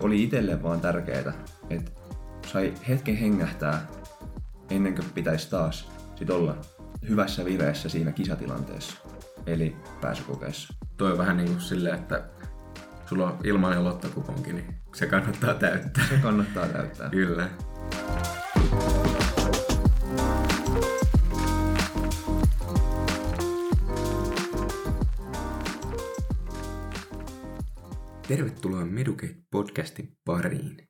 Oli itselle vaan tärkeää, että sai hetken hengähtää ennen kuin pitäisi taas sit olla hyvässä vireessä siinä kisatilanteessa, eli pääsykokeessa. Toi on vähän niin kuin silleen, että sulla on ilmainen lottokuponki, niin se kannattaa täyttää. Se kannattaa täyttää. Kyllä. Tervetuloa Medukate podcastin pariin.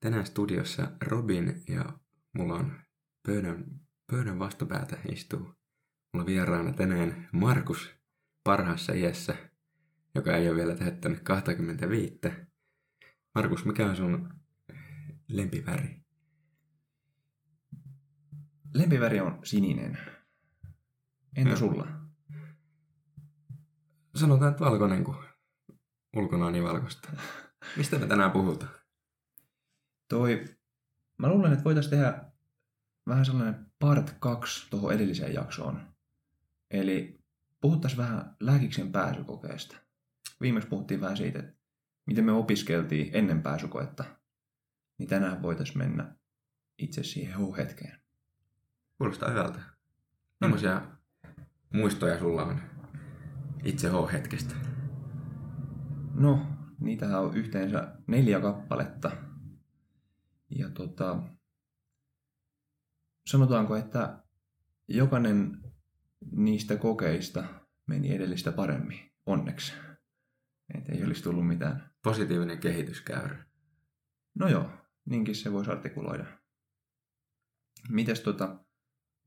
Tänään studiossa Robin ja mulla on pöydän, pöydän vastapäätä istuu. Mulla vieraana tänään Markus parhaassa iässä, joka ei ole vielä täyttänyt 25. Markus, mikä on sun lempiväri? Lempiväri on sininen. Entä Joo. sulla? Sanotaan, että valkoinen, kun ulkona on niin valkoista. Mistä me tänään puhutaan? Toi, mä luulen, että voitaisiin tehdä vähän sellainen part 2 tuohon edelliseen jaksoon. Eli puhuttaisiin vähän lääkiksen pääsykokeesta. Viimeksi puhuttiin vähän siitä, että miten me opiskeltiin ennen pääsykoetta. Niin tänään voitaisiin mennä itse siihen hetkeen. Kuulostaa hyvältä. Millaisia muistoja sulla on itse H-hetkestä? No, niitähän on yhteensä neljä kappaletta. Ja tota, sanotaanko, että jokainen niistä kokeista meni edellistä paremmin, onneksi. Että ei olisi tullut mitään. Positiivinen kehityskäyrä. No joo, niinkin se voisi artikuloida. Mites tota,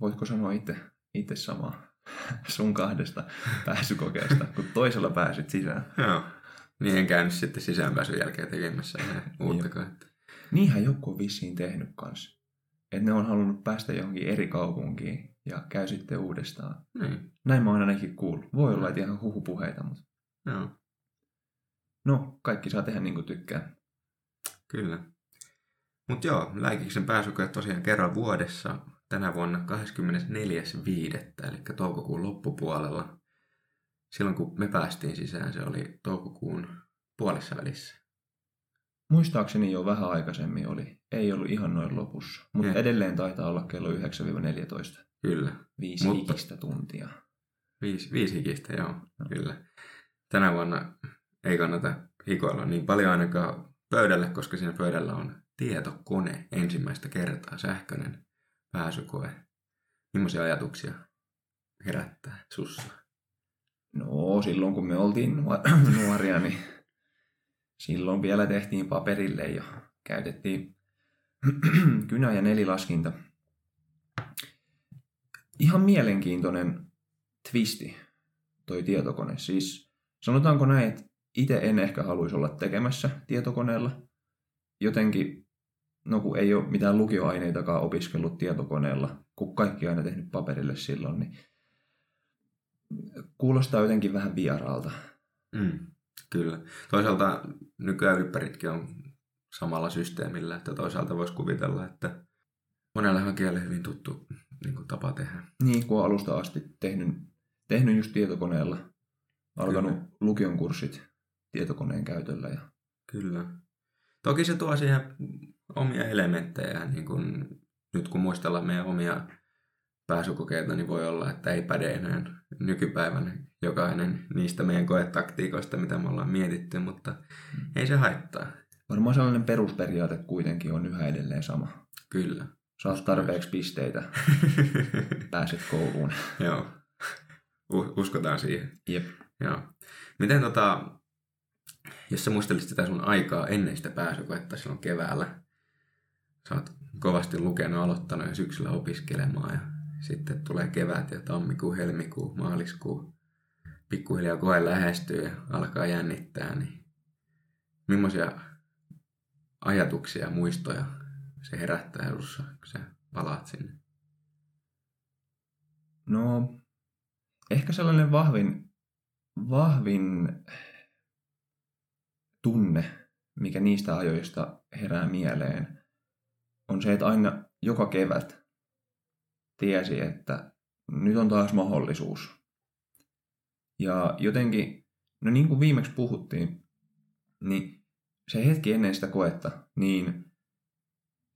voitko sanoa itse, itse samaa sun kahdesta pääsykokeesta, kun toisella pääsit sisään? Joo. Niin en käynyt sitten sisäänpääsyn jälkeen tekemässä uuttakaan. että- Niinhän joku on vissiin tehnyt kanssa. Että ne on halunnut päästä johonkin eri kaupunkiin ja käy sitten uudestaan. Niin, Näin mä oon ainakin kuullut. Voi olla, että ihan huhupuheita, mutta joo, no, kaikki saa tehdä niin kuin tykkää. kyllä. Mutta joo, lääkiksen pääsykoe tosiaan kerran vuodessa tänä vuonna 24.5. eli toukokuun loppupuolella. Silloin kun me päästiin sisään, se oli toukokuun puolessa välissä. Muistaakseni jo vähän aikaisemmin oli. Ei ollut ihan noin lopussa. Mutta edelleen taitaa olla kello 9-14. Kyllä. Viisi Mutta- hikistä tuntia. Viisi, viisi hikistä, joo, kyllä. Tänä vuonna ei kannata hikoilla niin paljon ainakaan pöydälle, koska siinä pöydällä on tietokone ensimmäistä kertaa, sähköinen pääsykoe. Millaisia ajatuksia herättää sussa? No, silloin kun me oltiin nuo- nuoria, niin silloin vielä tehtiin paperille ja käytettiin kynä- ja nelilaskinta. Ihan mielenkiintoinen twisti toi tietokone. Siis sanotaanko näin, että itse en ehkä haluaisi olla tekemässä tietokoneella. Jotenkin, no kun ei ole mitään lukioaineitakaan opiskellut tietokoneella, kun kaikki aina tehnyt paperille silloin, niin kuulostaa jotenkin vähän vieraalta. Mm, kyllä. Toisaalta nykyään ylppäritkin on samalla systeemillä, että toisaalta voisi kuvitella, että monelle hakijalle hyvin tuttu niin kuin tapa tehdä. Niin, kun on alusta asti tehnyt, tehnyt just tietokoneella, alkanut Kyllä. lukion kurssit tietokoneen käytöllä. Ja... Kyllä. Toki se tuo siihen omia elementtejä, niin kun, nyt kun muistellaan meidän omia pääsykokeita, niin voi olla, että ei päde enää nykypäivänä jokainen niistä meidän koetaktiikoista, mitä me ollaan mietitty, mutta ei se haittaa. Varmaan sellainen perusperiaate kuitenkin on yhä edelleen sama. Kyllä. Saat tarpeeksi pisteitä, pääset kouluun. Joo. Uskotaan siihen. Jep. Joo. Miten tota, jos sä muistelisit sitä sun aikaa ennen sitä pääsykoetta silloin keväällä, sä oot kovasti lukenut, aloittanut ja syksyllä opiskelemaan ja sitten tulee kevät ja tammikuu, helmikuu, maaliskuu, pikkuhiljaa koe lähestyy ja alkaa jännittää, niin millaisia ajatuksia ja muistoja se herättää sussa, kun sä palaat sinne? No, ehkä sellainen vahvin, vahvin tunne, mikä niistä ajoista herää mieleen, on se, että aina joka kevät tiesi, että nyt on taas mahdollisuus. Ja jotenkin, no niin kuin viimeksi puhuttiin, niin se hetki ennen sitä koetta, niin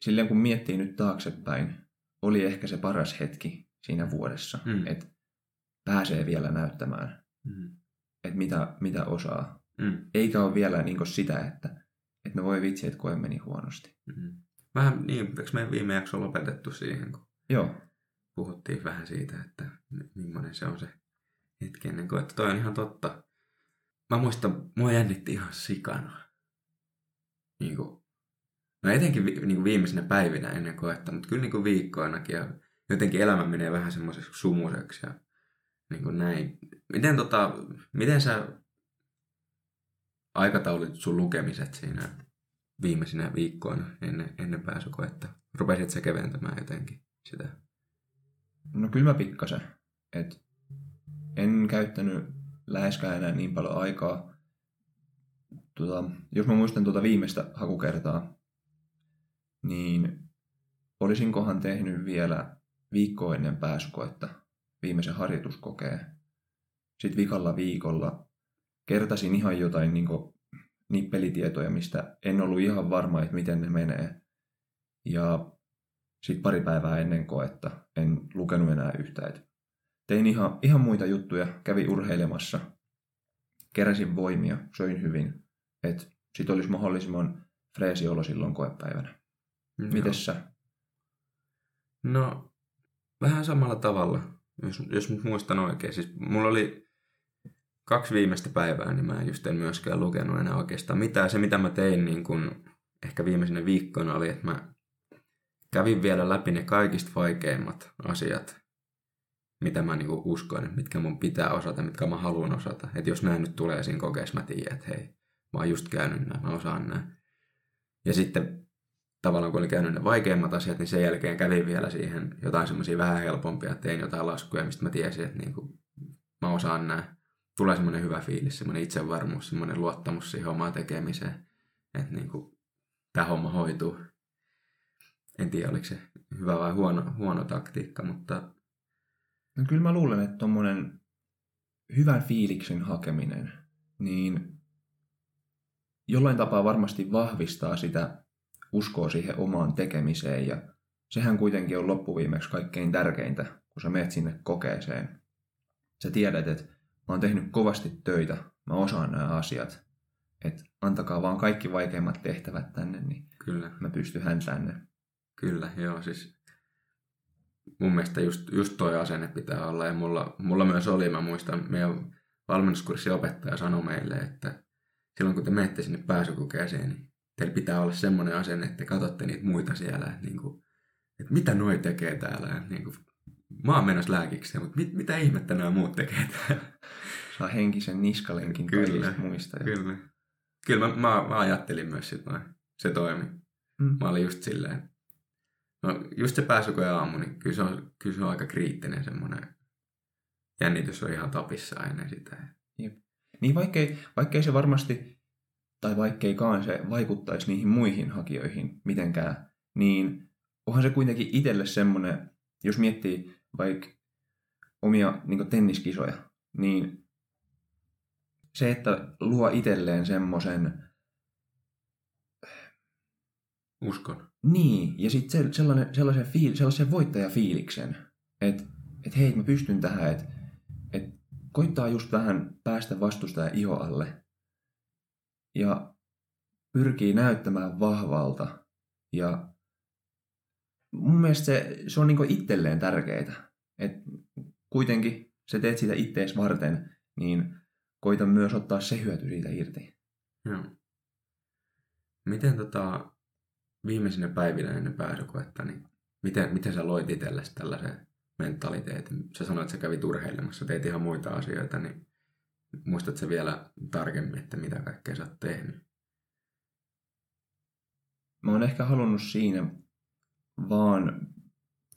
silleen kun miettii nyt taaksepäin, oli ehkä se paras hetki siinä vuodessa, mm. että pääsee vielä näyttämään, mm. että mitä, mitä osaa. Mm. Eikä ole vielä niin sitä, että, että no voi vitsi, että koe meni huonosti. Mm. Vähän niin, eikö meidän viime jakso lopetettu siihen, kun Joo. Puhuttiin vähän siitä, että millainen se on se hetki ennen kuin, että toi on ihan totta. Mä muistan, mua jännitti ihan sikana. Niin kuin, no etenkin vi, niin kuin viimeisenä päivinä ennen koetta, mutta kyllä niin kuin viikkoinakin ja jotenkin elämä menee vähän semmoiseksi sumuseksi ja niin kuin näin. Miten, tota, miten sä aikataulit sun lukemiset siinä viimeisinä viikkoina ennen, ennen pääsykoetta? Rupesit sä keventämään jotenkin sitä? No kyllä mä pikkasen. Et en käyttänyt läheskään enää niin paljon aikaa. Tota, jos mä muistan tuota viimeistä hakukertaa, niin olisinkohan tehnyt vielä viikko ennen pääsykoetta viimeisen harjoituskokeen. Sitten vikalla viikolla kertasin ihan jotain niin nippelitietoja, mistä en ollut ihan varma, että miten ne menee. Ja sitten pari päivää ennen koetta en lukenut enää yhtään. tein ihan, ihan muita juttuja, kävi urheilemassa, keräsin voimia, söin hyvin, että sitten olisi mahdollisimman freesi olo silloin koepäivänä. Mites sä? No, vähän samalla tavalla jos, jos nyt muistan oikein. Siis mulla oli kaksi viimeistä päivää, niin mä just en myöskään lukenut enää oikeastaan mitään. Se, mitä mä tein niin kun ehkä viimeisenä viikkoina oli, että mä kävin vielä läpi ne kaikista vaikeimmat asiat, mitä mä niin uskon, että mitkä mun pitää osata, mitkä mä haluan osata. Että jos näin nyt tulee siinä kokeessa, mä tiedän, että hei, mä oon just käynyt nämä, mä osaan nämä. Ja sitten tavallaan kun oli käynyt ne vaikeimmat asiat, niin sen jälkeen kävin vielä siihen jotain semmoisia vähän helpompia, tein jotain laskuja, mistä mä tiesin, että niin kuin mä osaan nämä. Tulee semmoinen hyvä fiilis, semmoinen itsevarmuus, semmoinen luottamus siihen omaan tekemiseen, että niin kuin tämä homma hoituu. En tiedä, oliko se hyvä vai huono, huono taktiikka, mutta... No kyllä mä luulen, että tuommoinen hyvän fiiliksen hakeminen, niin jollain tapaa varmasti vahvistaa sitä uskoo siihen omaan tekemiseen ja sehän kuitenkin on loppuviimeksi kaikkein tärkeintä, kun sä menet sinne kokeeseen. Sä tiedät, että mä oon tehnyt kovasti töitä, mä osaan nämä asiat, että antakaa vaan kaikki vaikeimmat tehtävät tänne, niin Kyllä. mä pystyn häntään ne. Kyllä, joo, siis mun mielestä just, just toi asenne pitää olla ja mulla, mulla myös oli, mä muistan, meidän valmennuskurssi opettaja sanoi meille, että silloin kun te menette sinne pääsykokeeseen, niin teillä pitää olla semmoinen asenne, että te katsotte niitä muita siellä, että, niin kuin, että mitä noi tekee täällä. Että niin kuin, mä oon menossa lääkikseen, mutta mit, mitä ihmettä nämä muut tekee täällä? Saa henkisen niskalenkin kyllä, muista. Kyllä. Kyllä mä, mä, mä ajattelin myös sit noin. Se toimi. Mm. Mä olin just silleen. No just se pääsykoja aamu, niin kyllä se on, kyllä se on aika kriittinen semmoinen. Jännitys on ihan tapissa ennen sitä. Jep. Niin vaikkei, vaikkei se varmasti tai vaikkeikaan se vaikuttaisi niihin muihin hakijoihin mitenkään, niin onhan se kuitenkin itselle semmoinen, jos miettii vaikka omia niin tenniskisoja, niin se, että luo itselleen semmoisen uskon. Niin, ja sitten se, sellainen, sellaisen, fiil, sellaisen voittajafiiliksen, että et hei, mä pystyn tähän, että et koittaa just vähän päästä vastustaja iho alle ja pyrkii näyttämään vahvalta. Ja mun mielestä se, se on niin itselleen tärkeää. Et kuitenkin sä teet sitä ittees varten, niin koita myös ottaa se hyöty siitä irti. Joo. Miten tota, viimeisinä päivinä ennen pääsykoetta, niin miten, miten sä loit itsellesi tällaisen mentaliteetin? Sä sanoit, että sä kävit urheilemassa, teit ihan muita asioita, niin Muistatko vielä tarkemmin, että mitä kaikkea sä oot tehnyt? Mä oon ehkä halunnut siinä vaan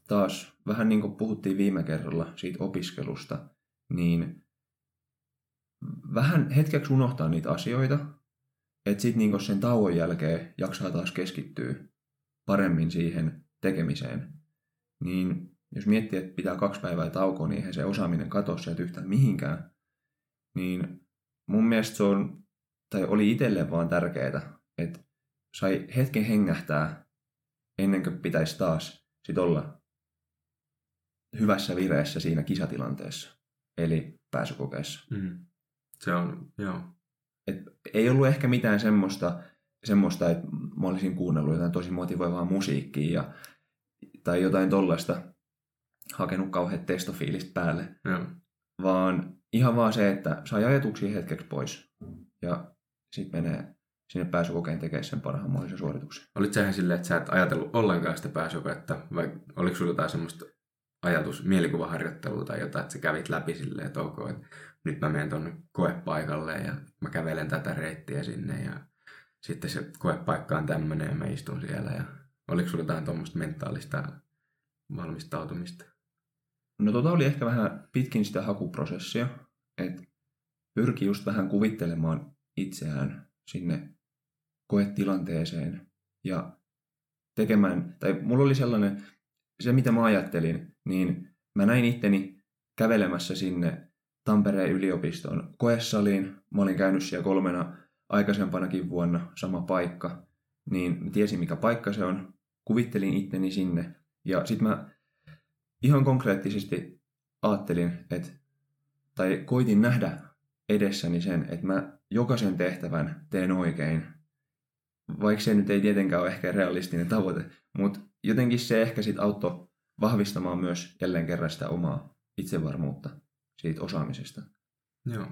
taas, vähän niin kuin puhuttiin viime kerralla siitä opiskelusta, niin vähän hetkeksi unohtaa niitä asioita, että sitten niin sen tauon jälkeen jaksaa taas keskittyä paremmin siihen tekemiseen. Niin jos miettii, että pitää kaksi päivää taukoa, niin eihän se osaaminen katoa sieltä yhtään mihinkään. Niin mun mielestä se on, tai oli itselle vaan tärkeää, että sai hetken hengähtää ennen kuin pitäisi taas sit olla hyvässä vireessä siinä kisatilanteessa, eli pääsykokeessa. Mm. Se on, joo. Et ei ollut ehkä mitään semmoista, semmoista, että mä olisin kuunnellut jotain tosi motivoivaa musiikkia ja, tai jotain tollaista, hakenut kauheat testofiilistä päälle, joo. vaan ihan vaan se, että saa ajatuksia hetkeksi pois ja sitten menee sinne pääsykokeen tekemään sen parhaan mahdollisen suorituksen. Olit sähän silleen, että sä et ajatellut ollenkaan sitä pääsykoketta, vai oliko sulla jotain semmoista ajatus, mielikuvaharjoittelua tai jotain, että sä kävit läpi silleen, että ok, että nyt mä menen tuonne koepaikalle ja mä kävelen tätä reittiä sinne ja sitten se koepaikka on tämmöinen ja mä istun siellä ja oliko sulla jotain tuommoista mentaalista valmistautumista? No tota oli ehkä vähän pitkin sitä hakuprosessia, että pyrki just vähän kuvittelemaan itseään sinne koetilanteeseen ja tekemään, tai mulla oli sellainen, se mitä mä ajattelin, niin mä näin itteni kävelemässä sinne Tampereen yliopiston koessaliin. Mä olin käynyt siellä kolmena aikaisempanakin vuonna sama paikka, niin mä tiesin mikä paikka se on. Kuvittelin itteni sinne ja sitten mä ihan konkreettisesti ajattelin, että, tai koitin nähdä edessäni sen, että mä jokaisen tehtävän teen oikein. Vaikka se nyt ei tietenkään ole ehkä realistinen tavoite, mutta jotenkin se ehkä sitten auttoi vahvistamaan myös jälleen kerran sitä omaa itsevarmuutta siitä osaamisesta. Joo.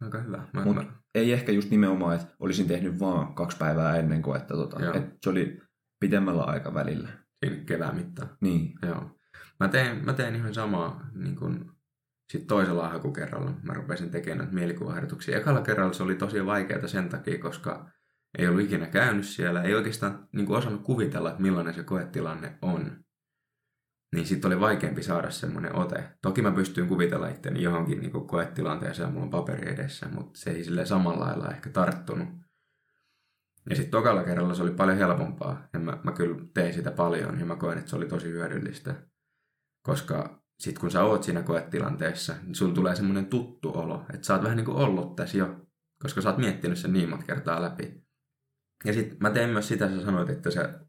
Aika hyvä. Mä, Mut mä, ei ehkä just nimenomaan, että olisin tehnyt vaan kaksi päivää ennen kuin, että tota, Joo. että se oli pitemmällä aikavälillä. siinä kevään mittaan. Niin, Joo. Mä tein, mä tein ihan samaa niin kun, sit toisella hakukerralla. Mä rupesin tekemään näitä mielikuvaharjoituksia. Ekalla kerralla se oli tosi vaikeaa sen takia, koska ei ollut ikinä käynyt siellä. Ei oikeastaan niin osannut kuvitella, että millainen se koetilanne on. Niin sitten oli vaikeampi saada semmoinen ote. Toki mä pystyin kuvitella itteni johonkin niin koetilanteeseen mulla on paperi edessä, mutta se ei sille samalla lailla ehkä tarttunut. Ja sitten tokalla kerralla se oli paljon helpompaa. Ja mä, mä kyllä tein sitä paljon ja mä koen, että se oli tosi hyödyllistä. Koska sitten kun sä oot siinä koetilanteessa, niin sulla tulee semmoinen tuttu olo. Että sä oot vähän niin kuin ollut tässä jo. Koska sä oot miettinyt sen niin monta kertaa läpi. Ja sitten mä tein myös sitä, sä sanoit, että sä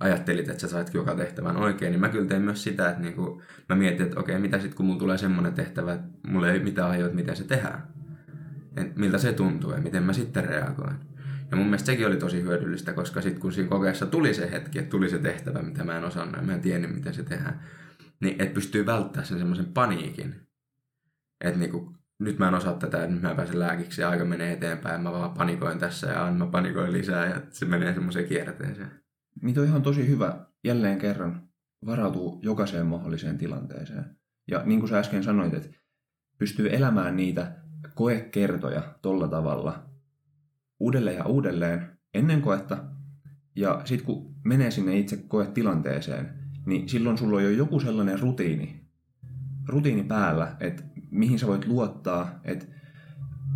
ajattelit, että sä sait joka tehtävän oikein, niin mä kyllä tein myös sitä, että niinku, mä mietin, että okei, mitä sitten kun mulla tulee semmoinen tehtävä, että mulla ei mitään ajoa, että miten se tehdään. Et miltä se tuntuu ja miten mä sitten reagoin. Ja mun mielestä sekin oli tosi hyödyllistä, koska sitten kun siinä kokeessa tuli se hetki, että tuli se tehtävä, mitä mä en osannut ja mä en tiennyt, miten se tehdään, niin et pystyy välttämään sen semmoisen paniikin. Että niinku, nyt mä en osaa tätä nyt mä en pääse lääkiksi ja aika menee eteenpäin. Mä vaan panikoin tässä ja mä panikoin lisää ja se menee semmoiseen kierteeseen. Toi on ihan tosi hyvä jälleen kerran varautuu jokaiseen mahdolliseen tilanteeseen. Ja niin kuin sä äsken sanoit, että pystyy elämään niitä koekertoja tolla tavalla uudelleen ja uudelleen ennen koetta. Ja sitten kun menee sinne itse koetilanteeseen, niin silloin sulla on jo joku sellainen rutiini, rutiini päällä, että mihin sä voit luottaa, että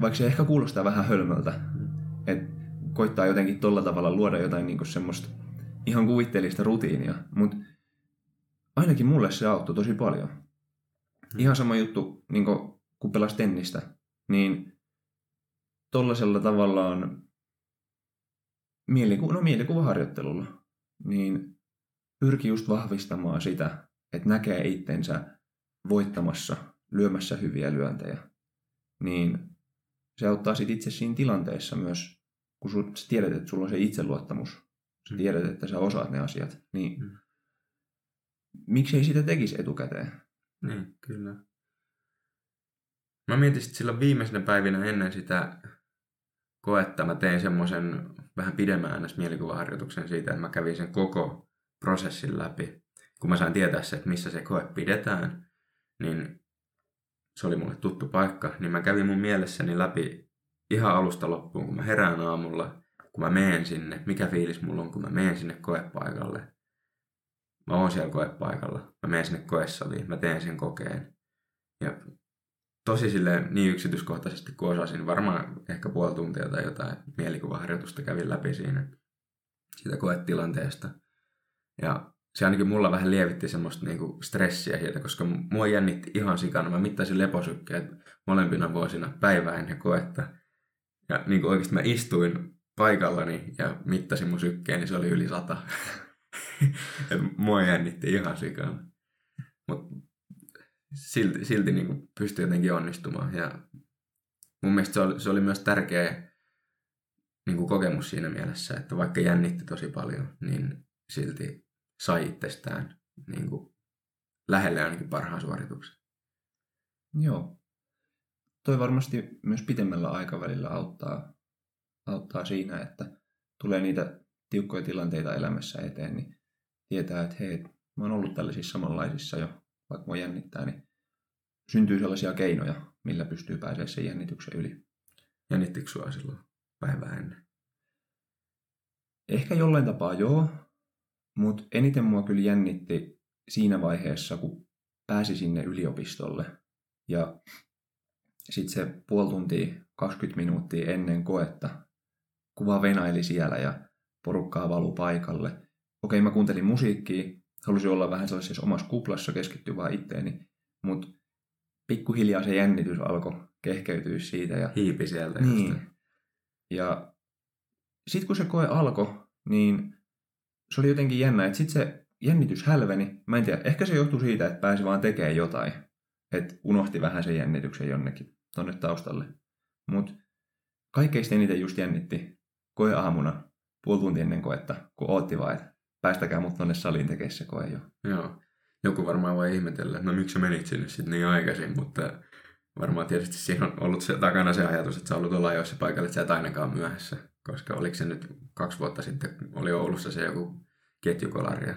vaikka se ehkä kuulostaa vähän hölmöltä, että koittaa jotenkin tolla tavalla luoda jotain niin semmoista ihan kuvitteellista rutiinia, mutta ainakin mulle se auttoi tosi paljon. Ihan sama juttu, niin kun pelas tennistä, niin tollasella tavallaan mieliku- no, mielikuvaharjoittelulla, niin pyrki just vahvistamaan sitä, että näkee itsensä voittamassa, lyömässä hyviä lyöntejä. Niin se auttaa sit itse siinä tilanteessa myös, kun sä tiedät, että sulla on se itseluottamus, sä tiedät, että sä osaat ne asiat, niin Mm. miksei sitä tekisi etukäteen? Niin, kyllä. Mä mietin sit silloin viimeisenä päivinä ennen sitä koetta, mä tein semmoisen vähän pidemmän ns. mielikuvaharjoituksen siitä, että mä kävin sen koko prosessin läpi. Kun mä sain tietää se, että missä se koe pidetään, niin se oli mulle tuttu paikka, niin mä kävin mun mielessäni läpi ihan alusta loppuun, kun mä herään aamulla, kun mä meen sinne, mikä fiilis mulla on, kun mä meen sinne koepaikalle. Mä oon siellä koepaikalla, mä menen sinne koessaliin, mä teen sen kokeen. Ja tosi silleen niin yksityiskohtaisesti kuin osasin, varmaan ehkä puoli tuntia tai jotain mielikuvaharjoitusta kävin läpi siinä sitä koetilanteesta. Ja se ainakin mulla vähän lievitti semmoista niinku stressiä sieltä, koska mua jännitti ihan sikana. Mä mittasin leposykkeet molempina vuosina päivää ennen koetta. Ja niin kuin oikeasti mä istuin paikallani ja mittasin mun sykkeen, niin se oli yli sata. mua jännitti ihan sikana. Mutta silti, silti niin pystyi jotenkin onnistumaan. Ja mun mielestä se oli, se oli myös tärkeä niin kokemus siinä mielessä, että vaikka jännitti tosi paljon, niin silti sai itsestään niin lähelle ainakin parhaan suorituksen. Joo. Toi varmasti myös pitemmällä aikavälillä auttaa, auttaa siinä, että tulee niitä tiukkoja tilanteita elämässä eteen, niin tietää, että hei, mä oon ollut tällaisissa samanlaisissa jo, vaikka mua jännittää, niin syntyy sellaisia keinoja, millä pystyy pääsemään sen jännityksen yli. Jännittikö sua silloin päivää ennen? Ehkä jollain tapaa joo, mutta eniten mua kyllä jännitti siinä vaiheessa, kun pääsi sinne yliopistolle. Ja sitten se puoli tuntia, 20 minuuttia ennen koetta, kuva venaili siellä ja porukkaa valu paikalle. Okei, mä kuuntelin musiikkia, halusin olla vähän sellaisessa omassa kuplassa, keskittyä vaan itteeni, mutta pikkuhiljaa se jännitys alkoi kehkeytyä siitä. Ja... Hiipi sieltä. Niin. Just. Ja sitten kun se koe alkoi, niin se oli jotenkin jännä, että sitten se jännitys hälveni. Mä en tiedä, ehkä se johtui siitä, että pääsi vaan tekemään jotain. Että unohti vähän sen jännityksen jonnekin tonne taustalle. Mutta kaikkein eniten just jännitti koe aamuna, puoli tuntia ennen koetta, kun ootti vaan, että päästäkää mut tonne saliin tekemään se koe jo. Joo. Joku varmaan voi ihmetellä, että no miksi sä menit sinne sitten niin aikaisin, mutta varmaan tietysti siinä on ollut se, takana se ajatus, että sä ollut olla ajoissa paikalle, että sä et ainakaan myöhässä. Koska oliko se nyt kaksi vuotta sitten, oli Oulussa se joku ketjukolari ja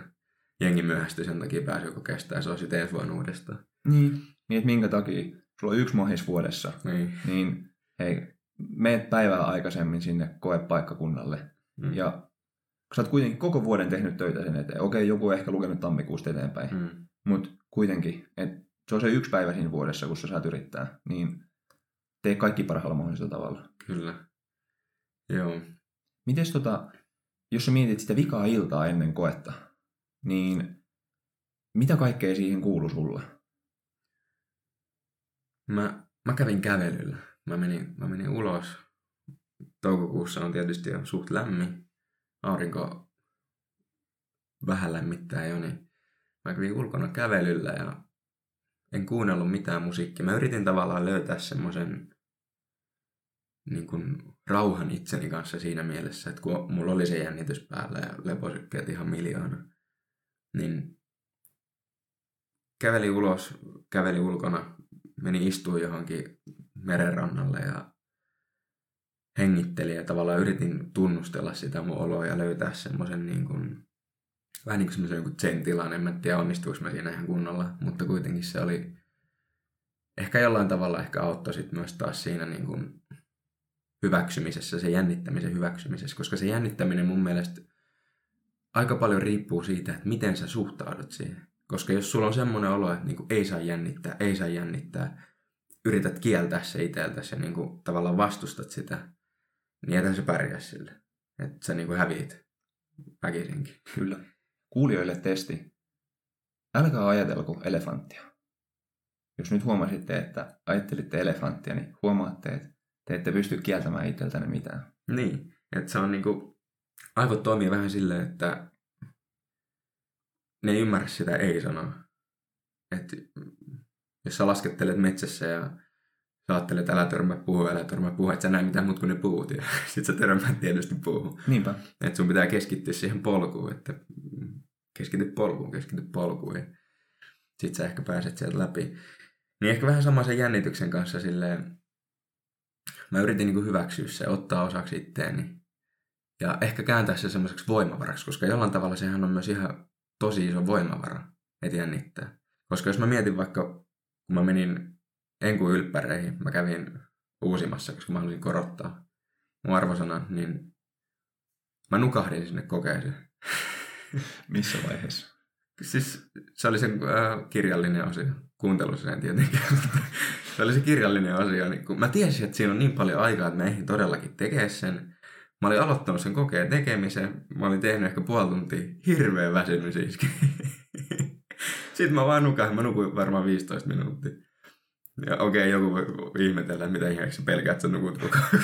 jengi myöhästyi sen takia pääsi joku kestää ja se olisi ensi vuonna uudestaan. Niin. niin, että minkä takia sulla on yksi mohis vuodessa, niin, niin hei, meet päivää aikaisemmin sinne koepaikkakunnalle mm. ja kun sä oot kuitenkin koko vuoden tehnyt töitä sen eteen, okei, joku on ehkä lukenut tammikuusta eteenpäin, mm. mutta kuitenkin, että se on se yksi päivä siinä vuodessa, kun sä saat yrittää, niin tee kaikki parhaalla mahdollisella tavalla. Kyllä. Joo. Mites tota, jos sä mietit sitä vikaa iltaa ennen koetta, niin mitä kaikkea siihen kuuluu sulle? Mä, mä kävin kävelyllä. Mä menin, mä menin ulos. Toukokuussa on tietysti jo suht lämmin. Aurinko vähän lämmittää jo, niin mä kävin ulkona kävelyllä ja en kuunnellut mitään musiikkia. Mä yritin tavallaan löytää semmoisen niin kuin rauhan itseni kanssa siinä mielessä, että kun mulla oli se jännitys päällä ja leposykkeet ihan miljoona, niin käveli ulos, käveli ulkona, meni istua johonkin merenrannalle ja hengitteli ja tavallaan yritin tunnustella sitä mun oloa ja löytää semmoisen niin kuin, vähän niin kuin semmoisen joku zen tilan. En mä tiedä onnistuiko mä siinä ihan kunnolla, mutta kuitenkin se oli ehkä jollain tavalla ehkä auttoi sit myös taas siinä niin kuin hyväksymisessä, se jännittämisen hyväksymisessä, koska se jännittäminen mun mielestä aika paljon riippuu siitä, että miten sä suhtaudut siihen. Koska jos sulla on semmoinen olo, että niinku ei saa jännittää, ei saa jännittää, yrität kieltää se itseltäsi ja niinku tavallaan vastustat sitä, niin ethän se pärjää sille. Että sä niinku häviit väkisinkin. Kyllä. Kuulijoille testi. Älkää ajatelko elefanttia. Jos nyt huomasitte, että ajattelitte elefanttia, niin huomaatte, että te ette pysty kieltämään itseltänne mitään. Niin, että se on niinku, aivot toimii vähän silleen, että ne ei ymmärrä sitä ei-sanoa. Että jos sä laskettelet metsässä ja sä ajattelet, että älä törmää puhua, älä törmää puhua, että sä näe mitään muuta kuin ne puhut. Ja sit sä törmäät tietysti puhua. Niinpä. Että sun pitää keskittyä siihen polkuun, että keskity polkuun, keskity polkuun. Ja sit sä ehkä pääset sieltä läpi. Niin ehkä vähän sama sen jännityksen kanssa silleen, mä yritin niin kuin hyväksyä se, ottaa osaksi itteeni. Ja ehkä kääntää se semmoiseksi voimavaraksi, koska jollain tavalla sehän on myös ihan tosi iso voimavara, että jännittää. Koska jos mä mietin vaikka, kun mä menin enku ylppäreihin, mä kävin uusimassa, koska mä halusin korottaa mun arvosana, niin mä nukahdin sinne kokeeseen. Missä vaiheessa? Siis se oli sen äh, kirjallinen osio. Kuuntelussa en tietenkään, se oli se kirjallinen asia. Niin kun mä tiesin, että siinä on niin paljon aikaa, että mä eihin todellakin tekee sen. Mä olin aloittanut sen kokeen tekemisen. Mä olin tehnyt ehkä puoli tuntia. Hirveä väsymys iski. Sitten mä vaan nukahin. Mä nukuin varmaan 15 minuuttia. Ja okei, okay, joku voi ihmetellä, mitä ihmeeksi pelkää, että sä nukut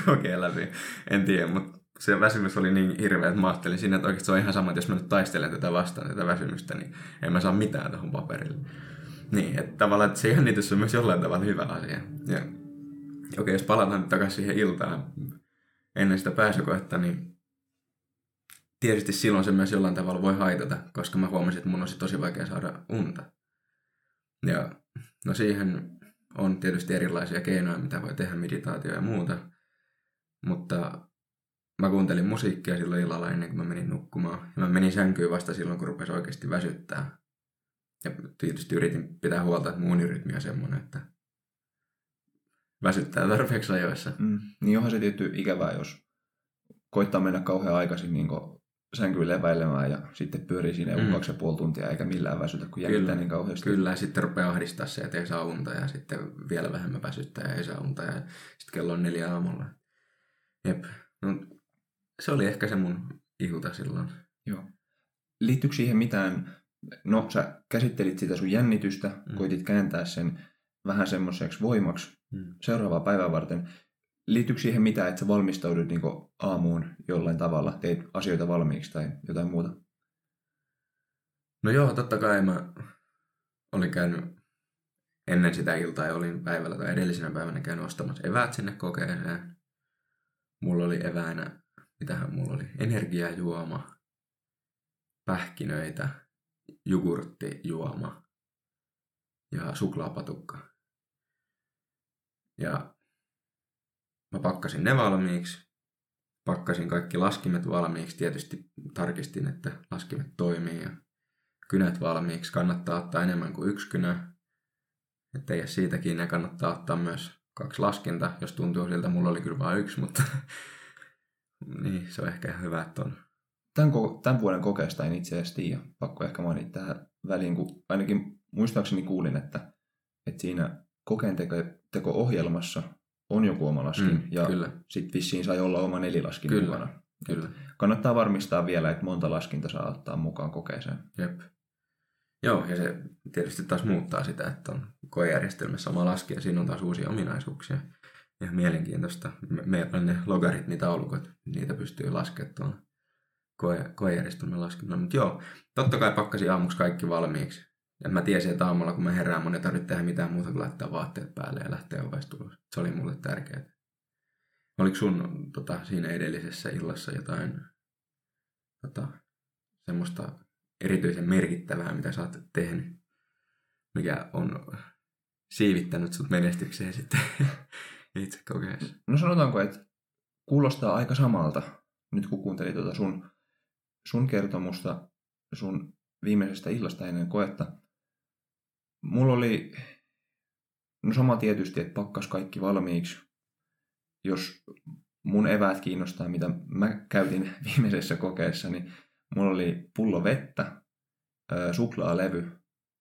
kokeen läpi. En tiedä, mutta se väsymys oli niin hirveä, että mä ajattelin siinä, että oikeasti se on ihan sama, että jos mä nyt taistelen tätä vastaan, tätä väsymystä, niin en mä saa mitään tuohon paperille. Niin, että tavallaan että se jännitys on myös jollain tavalla hyvä asia. Ja okei, okay, jos palataan nyt takaisin siihen iltaan ennen sitä pääsykoetta, niin tietysti silloin se myös jollain tavalla voi haitata, koska mä huomasin, että mun olisi tosi vaikea saada unta. Ja no siihen on tietysti erilaisia keinoja, mitä voi tehdä, meditaatio ja muuta. Mutta mä kuuntelin musiikkia silloin illalla ennen kuin mä menin nukkumaan. Ja mä menin sänkyyn vasta silloin, kun rupesi oikeasti väsyttää. Ja tietysti yritin pitää huolta, että mun unirytmi on semmoinen, että väsyttää tarpeeksi ajoissa. Mm. Niin onhan se tietty ikävää, jos koittaa mennä kauhean aikaisin niin sänkyyn leväilemään ja sitten pyörii siinä mm. kaksi ja puoli tuntia eikä millään väsytä, kun jännittää niin kauheasti. Kyllä, ja sitten rupeaa ahdistaa se, että ei saa unta ja sitten vielä vähemmän väsyttää ja ei saa unta ja sitten kello on neljä aamulla. Jep. No, se oli ehkä se mun ihuta silloin. Joo. Liittyykö siihen mitään, no sä käsittelit sitä sun jännitystä, mm. koitit kääntää sen vähän semmoiseksi voimaksi mm. seuraavaa päivää varten. Liittyykö siihen mitään, että sä valmistaudut niin aamuun jollain tavalla, teit asioita valmiiksi tai jotain muuta? No joo, totta kai mä olin käynyt ennen sitä iltaa ja olin päivällä tai edellisenä päivänä käynyt ostamassa eväät sinne kokeeseen. Mulla oli eväänä, mitähän mulla oli, energiajuoma, pähkinöitä, jogurttijuoma ja suklaapatukka. Ja mä pakkasin ne valmiiksi. Pakkasin kaikki laskimet valmiiksi. Tietysti tarkistin, että laskimet toimii ja kynät valmiiksi. Kannattaa ottaa enemmän kuin yksi kynä. Että ei siitäkin ne kannattaa ottaa myös kaksi laskinta, jos tuntuu siltä. Mulla oli kyllä vain yksi, mutta niin, se on ehkä hyvä, että on. Tämän, tämän vuoden kokeesta en itse asiassa tiedä. Pakko ehkä mainita tähän väliin, kun ainakin muistaakseni kuulin, että, että siinä kokeen teko-ohjelmassa on joku oma laskin, mm, ja sitten vissiin sai olla oma nelilaskin kyllä, mukana. Kyllä. kannattaa varmistaa vielä, että monta laskinta saa ottaa mukaan kokeeseen. Jep. Joo, ja se tietysti taas muuttaa sitä, että on koejärjestelmässä oma laski, ja siinä on taas uusia ominaisuuksia. Ja mielenkiintoista. Meillä on ne logaritmitaulukot, niitä pystyy laskemaan tuolla koe, koejärjestelmän laskemalla. Mutta joo, totta kai pakkasin aamuksi kaikki valmiiksi. Ja mä tiesin, että aamulla kun mä herään, mun ei tarvitse tehdä mitään muuta kuin laittaa vaatteet päälle ja lähteä ovesta ulos. Se oli mulle tärkeää. Oliko sun tota, siinä edellisessä illassa jotain tota, semmoista erityisen merkittävää, mitä sä oot tehnyt, mikä on siivittänyt sut menestykseen sitten itse kokeessa? No sanotaanko, että kuulostaa aika samalta, nyt kun kuuntelin tuota sun, sun kertomusta sun viimeisestä illasta ennen koetta. Mulla oli no sama tietysti, että pakkas kaikki valmiiksi. Jos mun eväät kiinnostaa, mitä mä käytin viimeisessä kokeessa, niin mulla oli pullo vettä, suklaalevy,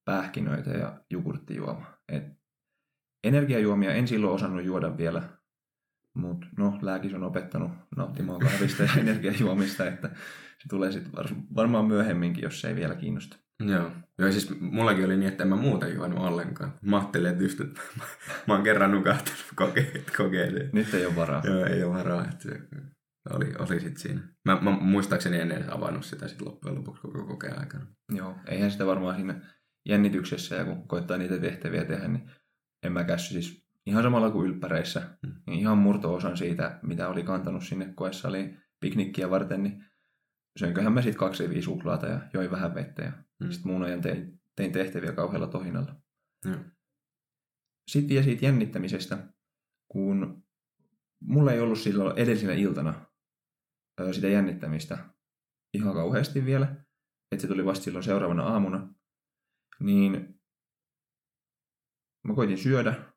pähkinöitä ja jogurttijuoma. Et energiajuomia en silloin osannut juoda vielä, mutta no, lääkis on opettanut nauttimaan kahvista ja energiajuomista, että se tulee sitten varmaan myöhemminkin, jos se ei vielä kiinnosta. Joo. Joo, siis mullakin oli niin, että en mä muuta juonut ollenkaan. Mä ajattelin, että just, että mä oon kerran nukahtanut kokeet, kokeeseen. Nyt ei ole varaa. Joo, ei ole varaa. Että oli, oli sit siinä. Mä, mä muistaakseni en edes avannut sitä sit loppujen lopuksi koko kokeen aikana. Joo, eihän sitä varmaan siinä jännityksessä ja kun koittaa niitä tehtäviä tehdä, niin en mä käsy siis ihan samalla kuin ylppäreissä. Mm. Niin ihan murto-osan siitä, mitä oli kantanut sinne koessaliin piknikkiä varten, niin söinköhän mä sitten kaksi viisi suklaata ja join vähän vettä ja mm. sitten muun ajan tein, tein tehtäviä kauhealla tohinalla. Mm. Sitten vielä siitä jännittämisestä, kun mulla ei ollut silloin edellisenä iltana sitä jännittämistä ihan kauheasti vielä, että se tuli vasta silloin seuraavana aamuna, niin mä koitin syödä,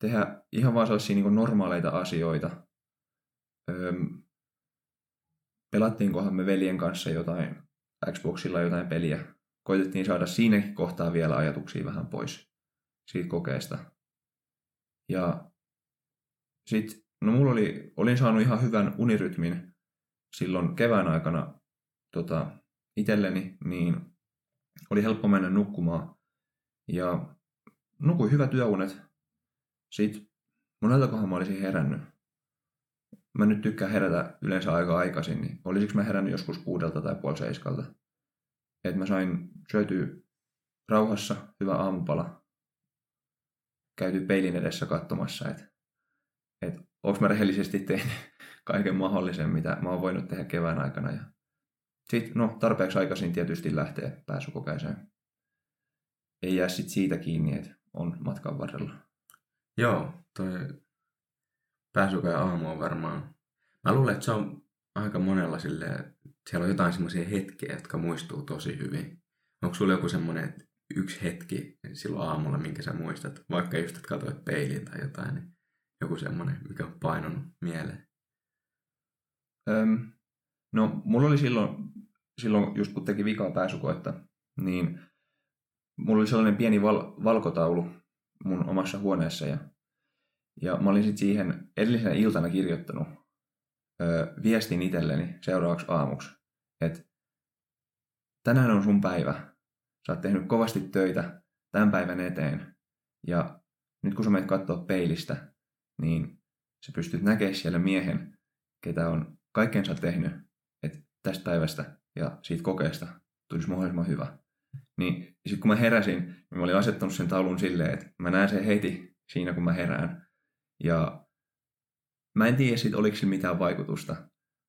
tehdä ihan vaan sellaisia niin normaaleita asioita. Öm, pelattiinkohan me veljen kanssa jotain, Xboxilla jotain peliä. Koitettiin saada siinäkin kohtaa vielä ajatuksia vähän pois siitä kokeesta. Ja sitten, no mulla oli, olin saanut ihan hyvän unirytmin silloin kevään aikana tota, itselleni, niin oli helppo mennä nukkumaan. Ja nukuin hyvät yöunet. Sitten moneltakohan mä olisin herännyt. Mä nyt tykkään herätä yleensä aika aikaisin, niin olisiko mä herännyt joskus kuudelta tai puoli seiskalta. Että mä sain syötyä rauhassa hyvä aamupala. Käyty peilin edessä katsomassa, että et, onko mä rehellisesti tehnyt kaiken mahdollisen, mitä mä oon voinut tehdä kevään aikana. Ja sitten, no, tarpeeksi aikaisin tietysti lähtee pääsykokeeseen. Ei jää sit siitä kiinni, että on matkan varrella. Joo, toi pääsykokeen aamu on varmaan... Mä luulen, että se on aika monella silleen, siellä on jotain semmoisia hetkiä, jotka muistuu tosi hyvin. Onko sulla joku semmoinen yksi hetki silloin aamulla, minkä sä muistat, vaikka just, että katsoit peiliin tai jotain, niin joku semmoinen, mikä on painunut mieleen? Öm, no, mulla oli silloin, silloin just kun teki vikaa pääsykoetta, niin mulla oli sellainen pieni val- valkotaulu mun omassa huoneessa ja, ja mä olin sitten siihen edellisenä iltana kirjoittanut ö, viestin itselleni seuraavaksi aamuksi, että tänään on sun päivä, sä oot tehnyt kovasti töitä tämän päivän eteen ja nyt kun sä menet katsoa peilistä, niin sä pystyt näkemään siellä miehen, ketä on kaikkensa tehnyt, että tästä päivästä ja siitä kokeesta tulisi mahdollisimman hyvä. Niin sitten kun mä heräsin, niin mä olin asettanut sen taulun silleen, että mä näen sen heti siinä, kun mä herään. Ja mä en tiedä sit, oliko sillä mitään vaikutusta.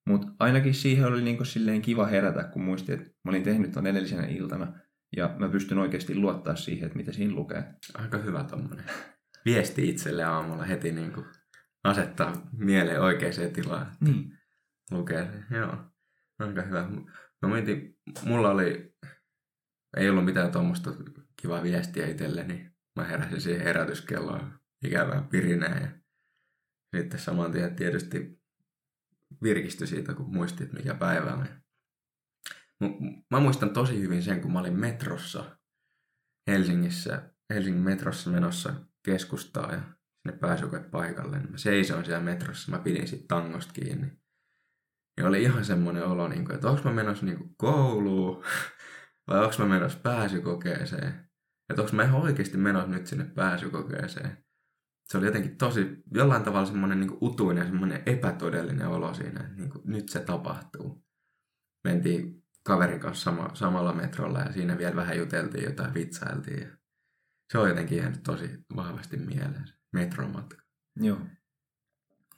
Mutta ainakin siihen oli niinku silleen kiva herätä, kun muisti, että mä olin tehnyt ton edellisenä iltana. Ja mä pystyn oikeasti luottaa siihen, että mitä siinä lukee. Aika hyvä tommonen. Viesti itselle aamulla heti niinku asettaa mieleen oikeaan tilaan. Niin. Lukee se, joo. Aika hyvä. Mä mietin, mulla oli, ei ollut mitään tuommoista kivaa viestiä itselleni. Mä heräsin siihen herätyskelloon ikävää pirinää ja sitten saman tien tietysti virkistyi siitä, kun muisti, että mikä päivä on. Mä muistan tosi hyvin sen, kun mä olin metrossa Helsingissä, Helsingin metrossa menossa keskustaa ja sinne pääsykoe paikalle. Mä seisoin siellä metrossa, mä pidin sit tangosta kiinni. Ja oli ihan semmoinen olo, niin kuin, että onko mä menossa niin kouluun vai onko mä menossa pääsykokeeseen. Että onko mä ihan oikeasti menossa nyt sinne pääsykokeeseen. Se oli jotenkin tosi, jollain tavalla semmoinen niin utuinen, semmoinen epätodellinen olo siinä, että niin kuin, nyt se tapahtuu. Mentiin kaverin kanssa sama, samalla metrolla ja siinä vielä vähän juteltiin, jotain vitsailtiin. Ja se on jotenkin jäänyt tosi vahvasti mieleen, metromatka. Joo.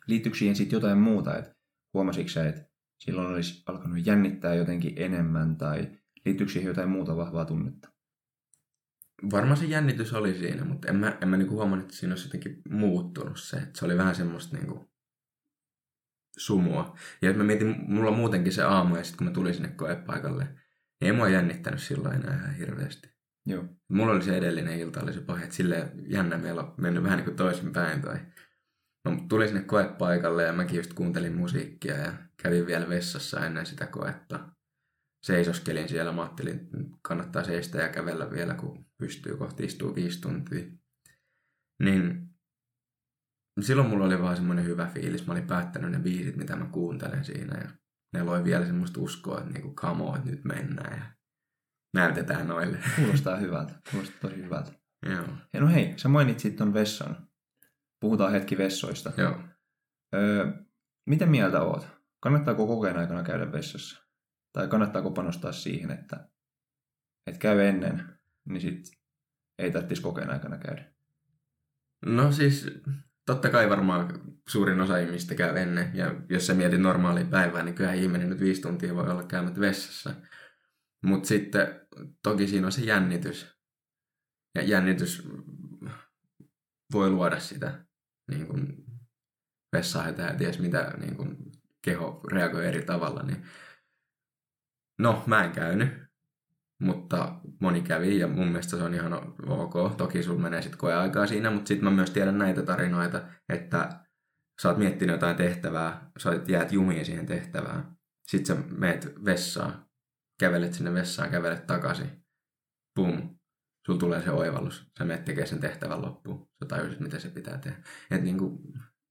Liittyykö siihen sitten jotain muuta, että huomasitko sä, että silloin olisi alkanut jännittää jotenkin enemmän tai liittyykö siihen jotain muuta vahvaa tunnetta? Varmaan se jännitys oli siinä, mutta en mä, en mä niinku huomannut, että siinä olisi jotenkin muuttunut se. Että se oli vähän semmoista niinku sumua. Ja mä mietin, mulla muutenkin se aamu ja sitten kun mä tulin sinne koepaikalle, niin ei mua jännittänyt silloin enää ihan hirveästi. Joo. Mulla oli se edellinen ilta, oli se pahe, että silleen jännä meillä on mennyt vähän niin kuin toisinpäin. Tai... Mä tulin sinne koepaikalle ja mäkin just kuuntelin musiikkia ja kävin vielä vessassa ennen sitä koetta. Seisoskelin siellä, mä ajattelin, kannattaa seistä ja kävellä vielä, kun pystyy kohti istua viisi tuntia. Niin silloin mulla oli vaan semmoinen hyvä fiilis. Mä olin päättänyt ne biisit, mitä mä kuuntelen siinä. Ja ne loi vielä semmoista uskoa, että niinku, come on, nyt mennään. Ja näytetään noille. Kuulostaa hyvältä. Kuulostaa tosi hyvältä. Joo. Ja no hei, sä mainitsit ton vessan. Puhutaan hetki vessoista. Joo. Öö, mitä mieltä oot? Kannattaako kokeen aikana käydä vessassa? Tai kannattaako panostaa siihen, että, että käy ennen, niin sit ei tarvitsisi kokeen aikana käydä? No siis totta kai varmaan suurin osa ihmistä käy ennen. Ja jos sä mietit normaalia päivää, niin kyllä ihminen nyt viisi tuntia voi olla käymättä vessassa. Mutta sitten toki siinä on se jännitys. Ja jännitys voi luoda sitä niin kuin vessaa ja ties mitä niin kuin keho reagoi eri tavalla. Niin... No, mä en käynyt, mutta moni kävi ja mun mielestä se on ihan ok. Toki sulla menee sitten koeaikaa siinä, mutta sitten mä myös tiedän näitä tarinoita, että sä oot miettinyt jotain tehtävää, sä jäät jumiin siihen tehtävään. Sitten sä meet vessaan, kävelet sinne vessaan, kävelet takaisin. Pum. Sulla tulee se oivallus. Sä menet tekemään sen tehtävän loppuun. Sä tajusit, mitä se pitää tehdä. Et niinku,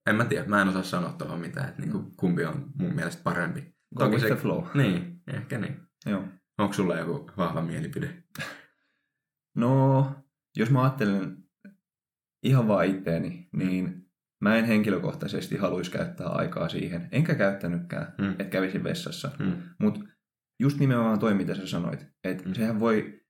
en mä tiedä, mä en osaa sanoa tuohon mitään, että niinku, kumpi on mun mielestä parempi. Go Toki with se- the flow. Niin, ehkä niin. Joo. Onko sulla joku vahva mielipide? No, jos mä ajattelen ihan vaan itteeni, niin mä en henkilökohtaisesti haluaisi käyttää aikaa siihen. Enkä käyttänytkään, Mm. että kävisin vessassa. Mm. Mutta just nimenomaan toi, mitä sä sanoit. Että Mm. sehän voi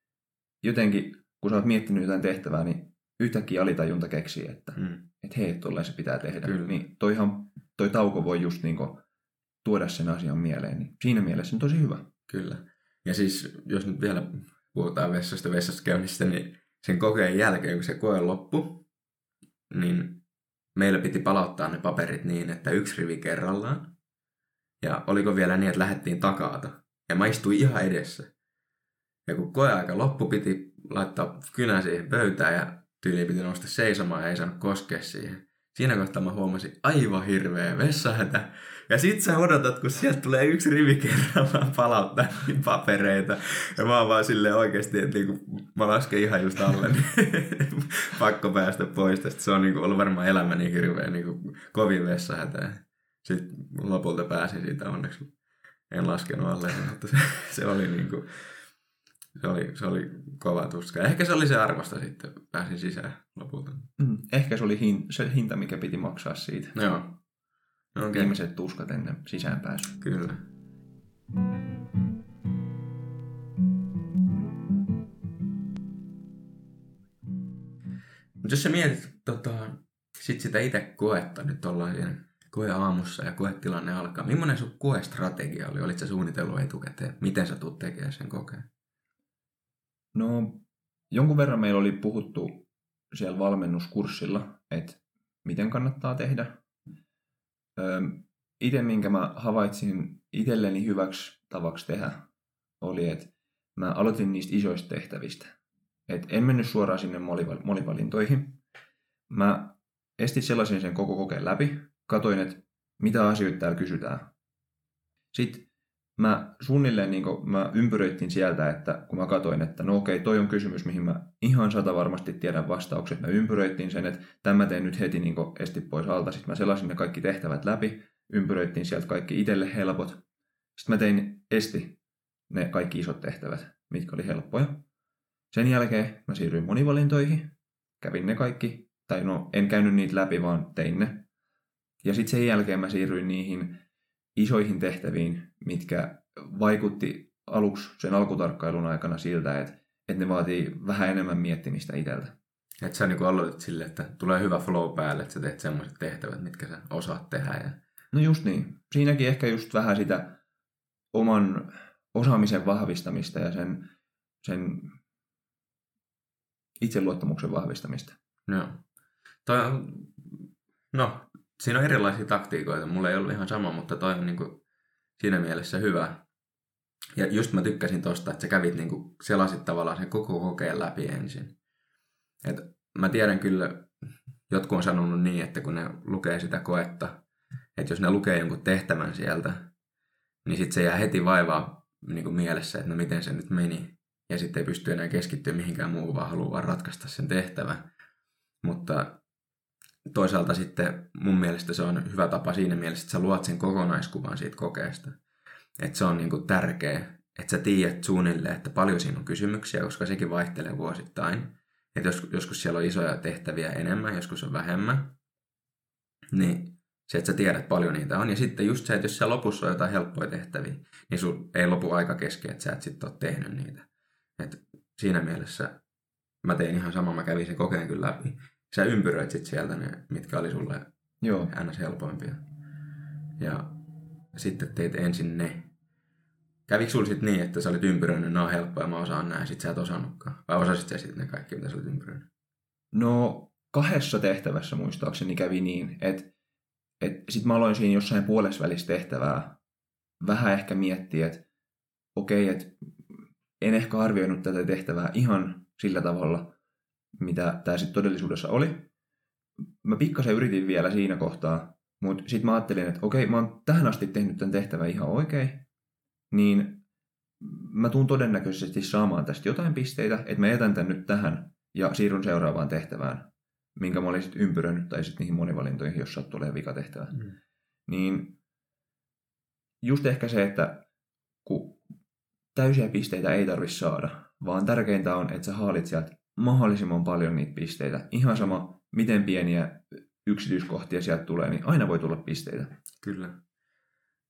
jotenkin, kun sä oot miettinyt jotain tehtävää, niin yhtäkkiä alitajunta keksii, että Mm. et hei, tolleen se pitää tehdä. Kyllä. Niin toihan, toi tauko voi just niinku tuoda sen asian mieleen. Niin siinä mielessä on tosi hyvä. Kyllä. Ja siis, jos nyt vielä puhutaan vessasta vessassa käynnistä, niin sen kokeen jälkeen, kun se koe loppui, niin meillä piti palauttaa ne paperit niin, että yksi rivi kerrallaan. Ja oliko vielä niin, että lähdettiin takaata. Ja mä istuin ihan edessä. Ja kun koeaika loppu, piti laittaa kynä siihen pöytään ja tyyliin piti nousta seisomaan ja ei saanut koskea siihen. Siinä kohtaa mä huomasin aivan hirveä vessahätä. Ja sit sä odotat, kun sieltä tulee yksi rivi kerrallaan palauttaa niitä papereita. Ja mä oon vaan silleen oikeesti, että niinku, mä lasken ihan just alle, niin pakko päästä pois tästä. Se on niinku ollut varmaan elämäni hirveä niinku, kovin vessahätä. Sitten lopulta pääsin siitä onneksi. En laskenut alle, mutta se, se oli niinku, se oli, se oli kova tuska. Ehkä se oli se arvosta sitten, pääsin sisään lopulta. Mm. Ehkä se oli hin, se hinta, mikä piti maksaa siitä. Joo. No, okei. Viimeiset tuskat ennen sisäänpääsyä. Kyllä. Mutta jos sä mietit tota, sit sitä itse koetta, nyt ollaan siinä koe aamussa ja koetilanne alkaa. Millainen sun koestrategia oli? Olit sä suunnitellut etukäteen? Miten sä tulet tekemään sen kokeen? No, jonkun verran meillä oli puhuttu siellä valmennuskurssilla, että miten kannattaa tehdä. Itse, minkä mä havaitsin itselleni hyväksi tavaksi tehdä, oli, että mä aloitin niistä isoista tehtävistä. Et en mennyt suoraan sinne molival- molivalintoihin. Mä estin sellaisen sen koko kokeen läpi, katoin, että mitä asioita täällä kysytään. Sitten mä suunnilleen niin mä ympyröittiin sieltä, että kun mä katoin, että no okei, toi on kysymys, mihin mä ihan sata varmasti tiedän vastaukset. Mä ympyröittiin sen, että tämä teen nyt heti niin esti pois alta. Sitten mä selasin ne kaikki tehtävät läpi, ympyröittiin sieltä kaikki itselle helpot. Sitten mä tein esti ne kaikki isot tehtävät, mitkä oli helppoja. Sen jälkeen mä siirryin monivalintoihin, kävin ne kaikki, tai no en käynyt niitä läpi, vaan tein ne. Ja sitten sen jälkeen mä siirryin niihin isoihin tehtäviin, mitkä vaikutti aluksi sen alkutarkkailun aikana siltä, että, että ne vaatii vähän enemmän miettimistä itseltä. Että sä niin aloitit silleen, että tulee hyvä flow päälle, että sä teet semmoiset tehtävät, mitkä sä osaat tehdä. Ja... No just niin. Siinäkin ehkä just vähän sitä oman osaamisen vahvistamista ja sen, sen itseluottamuksen vahvistamista. Joo. Toi on, no, siinä on erilaisia taktiikoita. Mulla ei ollut ihan sama, mutta toi on niinku siinä mielessä hyvä. Ja just mä tykkäsin tosta, että sä kävit niinku, selasit tavallaan sen koko kokeen läpi ensin. Et mä tiedän kyllä, jotkut on sanonut niin, että kun ne lukee sitä koetta, että jos ne lukee jonkun tehtävän sieltä, niin sitten se jää heti vaivaa niin kuin mielessä, että no miten se nyt meni. Ja sitten ei pysty enää keskittyä mihinkään muuhun, vaan haluaa ratkaista sen tehtävän. Mutta toisaalta sitten mun mielestä se on hyvä tapa siinä mielessä, että sä luot sen kokonaiskuvan siitä kokeesta. Että se on niin kuin tärkeä, että sä tiedät suunnilleen, että paljon siinä on kysymyksiä, koska sekin vaihtelee vuosittain. Että jos, joskus siellä on isoja tehtäviä enemmän, joskus on vähemmän. Niin se, että sä tiedät paljon niitä on. Ja sitten just se, että jos siellä lopussa on jotain helppoja tehtäviä, niin sun ei lopu aika kesken, että sä et sitten ole tehnyt niitä. Et siinä mielessä mä tein ihan sama, mä kävin sen kokeen kyllä läpi. Sä ympyröit sit sieltä ne, mitkä oli sulle Joo. ns. helpoimpia. Ja sitten teit ensin ne. Kävikö sulla sitten niin, että sä olit ympyröinyt, nämä on helppoja, mä osaan nää, sit sä et osannutkaan? Vai osasit sä sitten ne kaikki, mitä sä olit ympyröinyt? No kahdessa tehtävässä muistaakseni kävi niin, että, että sitten mä aloin siinä jossain puolesvälissä tehtävää vähän ehkä miettiä, että okei, että en ehkä arvioinut tätä tehtävää ihan sillä tavalla, mitä tämä sitten todellisuudessa oli. Mä pikkasen yritin vielä siinä kohtaa, mutta sitten mä ajattelin, että okei, mä oon tähän asti tehnyt tämän tehtävän ihan oikein, niin mä tuun todennäköisesti saamaan tästä jotain pisteitä, että mä jätän tämän nyt tähän ja siirryn seuraavaan tehtävään, minkä mä olin sitten ympyröinyt, tai sitten niihin monivalintoihin, jos sattuu olemaan vikatehtävä. Mm. Niin just ehkä se, että kun täysiä pisteitä ei tarvitse saada, vaan tärkeintä on, että sä haalit sieltä mahdollisimman paljon niitä pisteitä. Ihan sama, miten pieniä yksityiskohtia sieltä tulee, niin aina voi tulla pisteitä. Kyllä.